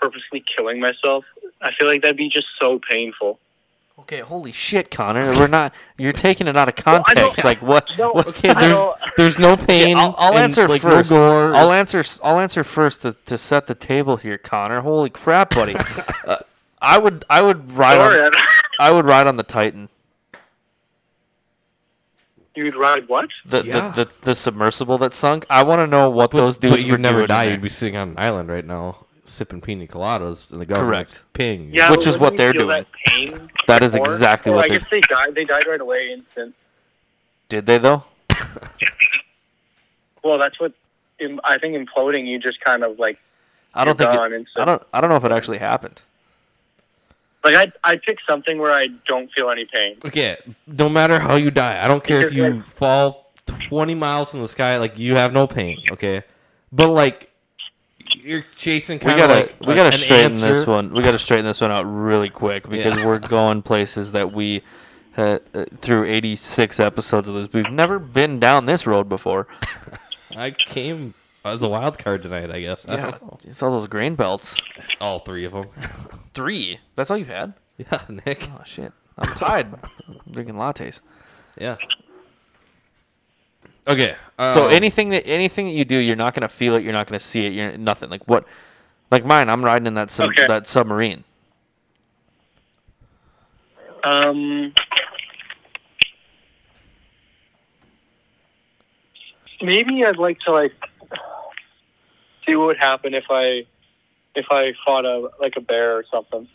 purposely killing myself. I feel like that'd be just so painful. Okay, holy shit, Connor. We're not. You're taking it out of I don't- context. like what? No, what- Okay, there's there's no pain. I'll, I'll and, answer like, first. No gore. I'll answer. s- I'll answer first to, to set the table here, Connor. Holy crap, buddy. uh, I would. I would ride. Sorry, On, I- I would ride on the Titan. You'd ride what? The, Yeah. the, the the submersible that sunk. I want to know what But- those dudes but you'd never doing. die. You'd be sitting on an island right now, sipping pina coladas, and the government's Correct. ping. Yeah, Which is what they're doing. That, pain That is exactly Well, what I they're- guess they died. They died right away, instant. Did they though? Well, that's what I think. Imploding, you just kind of like I don't think. It. I don't. I don't know if it actually happened. Like I I pick something where I don't feel any pain. Okay, no matter how you die, I don't care if you fall 20 miles in the sky, like you have no pain, okay? But like you're chasing We kind of gotta. like we a- gotta straighten answer. this one. We gotta straighten this one out really quick because Yeah. we're going places that we. Uh, uh, through 86 episodes of this, we've never been down this road before. I came as a wild card tonight, I guess. I Yeah, don't know. it's all those grain belts. all three of them. Three. That's all you've had. yeah, Nick. Oh shit. I'm tired. I'm drinking lattes. Yeah. Okay. So um, anything that anything that you do, you're not gonna feel it. You're not gonna see it. You're nothing. Like what? Like mine. I'm riding in that sub, Okay. that submarine. Um, maybe I'd like to like see what would happen if I if I fought a like a bear or something.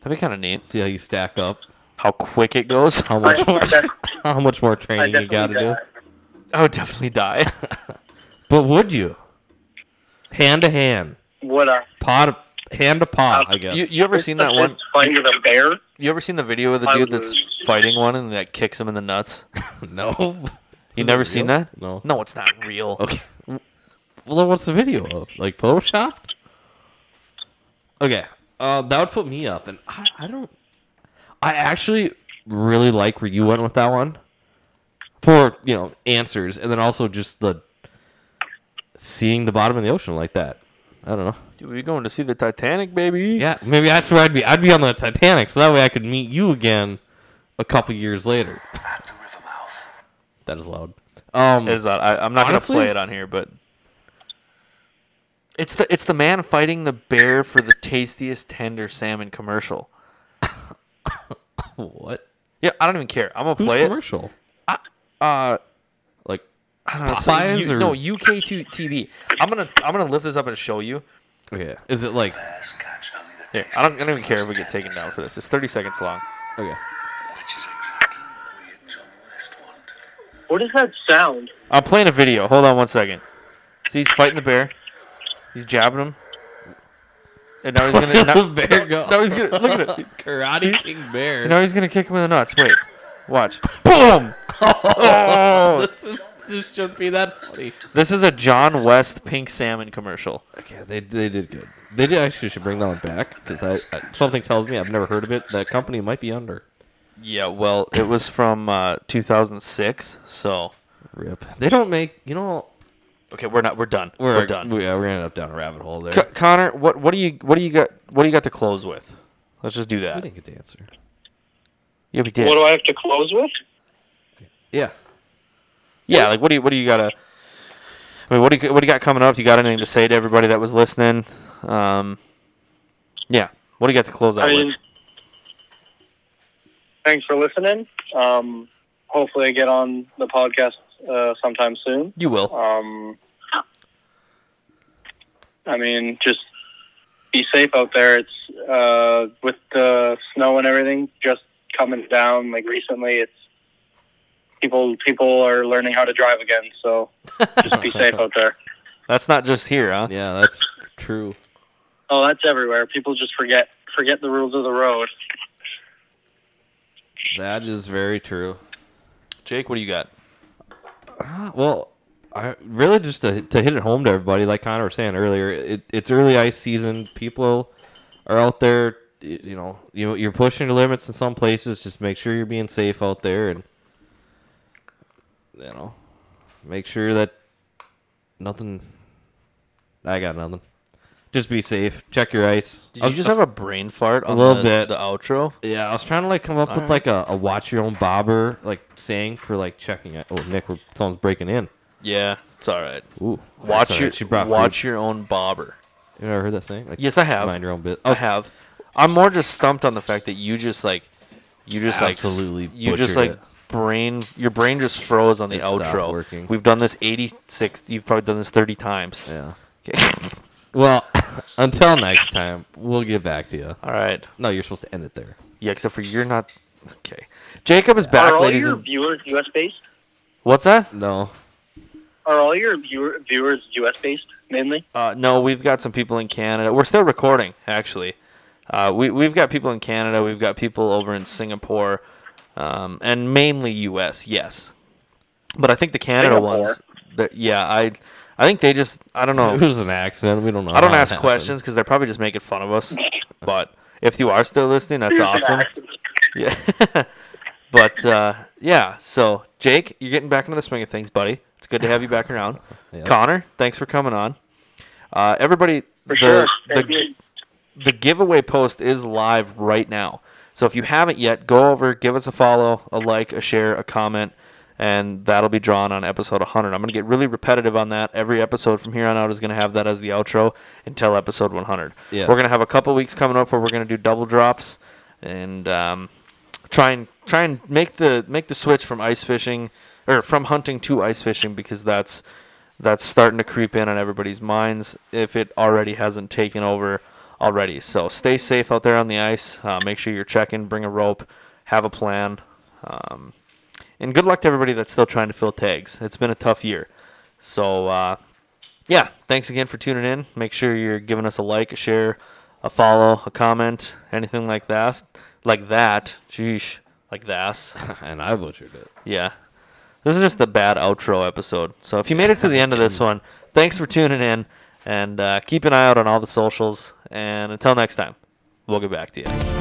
That'd be kind of neat. see how you stack up. How quick it goes. How much more? How much more training you got to do? I would definitely die. But would you? Hand to hand, Would I? paw to, hand to paw. Uh, I guess. you you ever seen that one? Fight with a bear? You ever seen the video of the I dude would that's lose. fighting one and that kicks him in the nuts? no. You never seen that? No. No, it's not real. Okay. Well, then what's the video of? Like Photoshop? Okay. Uh, that would put me up, and I, I don't. I actually really like where you went with that one. For you know answers, and then also just the seeing the bottom of the ocean like that. I don't know. Dude, we going to see the Titanic, baby? Yeah, maybe that's where I'd be. I'd be on the Titanic, so that way I could meet you again a couple years later. That is loud. Um, Is that I, I'm not Honestly- gonna play it on here, but it's the it's the man fighting the bear for the tastiest tender salmon commercial. what? Yeah, I don't even care. I'm gonna Who's play it. commercial? Uh, Like I don't know. it's like Popeyes U- or- no UK two TV. I'm gonna I'm gonna lift this up and show you. okay, is it like Here, I don't I don't even care if we get taken down for this. It's 30 seconds long. okay? Which is exactly what we at John West. What does that sound? I'm playing a video. Hold on one second. See, he's fighting the bear. He's jabbing him. And now he's gonna. the now, bear go? now he's gonna look at it. Karate King Bear. Now he's gonna kick him in the nuts. Wait, watch. Boom! Oh! this, is, this should be that funny. This is a John West pink salmon commercial. Okay, they they did good. They did actually should bring that one back because I, I something tells me I've never heard of it. That company might be under. Yeah, well, it was from uh, 2006, so Rip. They don't make you know. Okay, we're not. We're done. We're, We're, done. Yeah, we're gonna end up down a rabbit hole there. Co- Connor, what what do you what do you got? What do you got to close with? Let's just do I that. didn't get the answer. Yeah, we did. What do I have to close with? Yeah. Yeah, like what do you what do you got to? I mean, what do you what do you got coming up? You got anything to say to everybody that was listening? Um, yeah, what do you got to close out I mean, with? thanks for listening. Um, hopefully, I get on the podcast uh, sometime soon. You will. Um, I mean, just be safe out there. It's uh, with the snow and everything just coming down. Like recently, it's people people are learning how to drive again. So just be safe out there. That's not just here, huh? Yeah, that's true. Oh, that's everywhere. People just forget forget the rules of the road. That is very true. Jake, what do you got? Well, I really just to, to hit it home to everybody, like Connor was saying earlier, it, it's early ice season. People are out there. You know, you you're pushing your limits in some places. Just make sure you're being safe out there, and you know, make sure that nothing. I got nothing. Just be safe. Check your ice. Did you just have a brain fart on little the, bit. the outro? Yeah, I was trying to like come up with like a, a watch your own bobber like saying for like checking it. Oh, Nick, we're- someone's breaking in. Yeah, it's all right. Ooh, Watch your. She brought watch your own bobber. Food. You ever heard that saying? Like, Yes, I have. Mind your own bit. I oh. have. I'm more just stumped on the fact that you just like, you just Absolutely like, s- you just like brain, your brain just froze on the It stopped outro. working. We've done this 86. You've probably done this 30 times. Yeah. Okay. Well, until next time, we'll get back to you. all right. No, you're supposed to end it there. Yeah, except for you're not. Okay. Jacob is back, are all ladies your and. viewers U.S. based? What's that? No. Are all your viewer, viewers U.S. based mainly? Uh, no, we've got some people in Canada. We're still recording, actually. Uh, we we've got people in Canada. We've got people over in Singapore, um, and mainly U.S. Yes, but I think the Canada Singapore? ones. That yeah, I I think they just I don't know. It was an accident. We don't know. I don't how it ask happened. questions because they're probably just making fun of us. But if you are still listening, that's awesome. Yeah. but uh, yeah, so Jake, you're getting back into the swing of things, buddy. It's good to have you back around. Yep. Connor, thanks for coming on. Uh, everybody, For the, sure. the, the giveaway post is live right now. So if you haven't yet, go over, give us a follow, a like, a share, a comment, and that'll be drawn on episode 100. I'm going to get really repetitive on that. Every episode from here on out is going to have that as the outro until episode 100. Yeah. We're going to have a couple weeks coming up where we're going to do double drops and um, try and try and make the make the switch from ice fishing or from hunting to ice fishing because that's that's starting to creep in on everybody's minds if it already hasn't taken over already. So stay safe out there on the ice. Uh, make sure you're checking. Bring a rope. Have a plan. Um, and good luck to everybody that's still trying to fill tags. It's been a tough year. So uh, yeah, thanks again for tuning in. Make sure you're giving us a like, a share, a follow, a comment, anything like that. Like that. Sheesh. Like that. and I butchered it. Yeah. This is just the bad outro episode. So if you made it to the end of this one, thanks for tuning in. And uh, keep an eye out on all the socials. And until next time, we'll get back to you.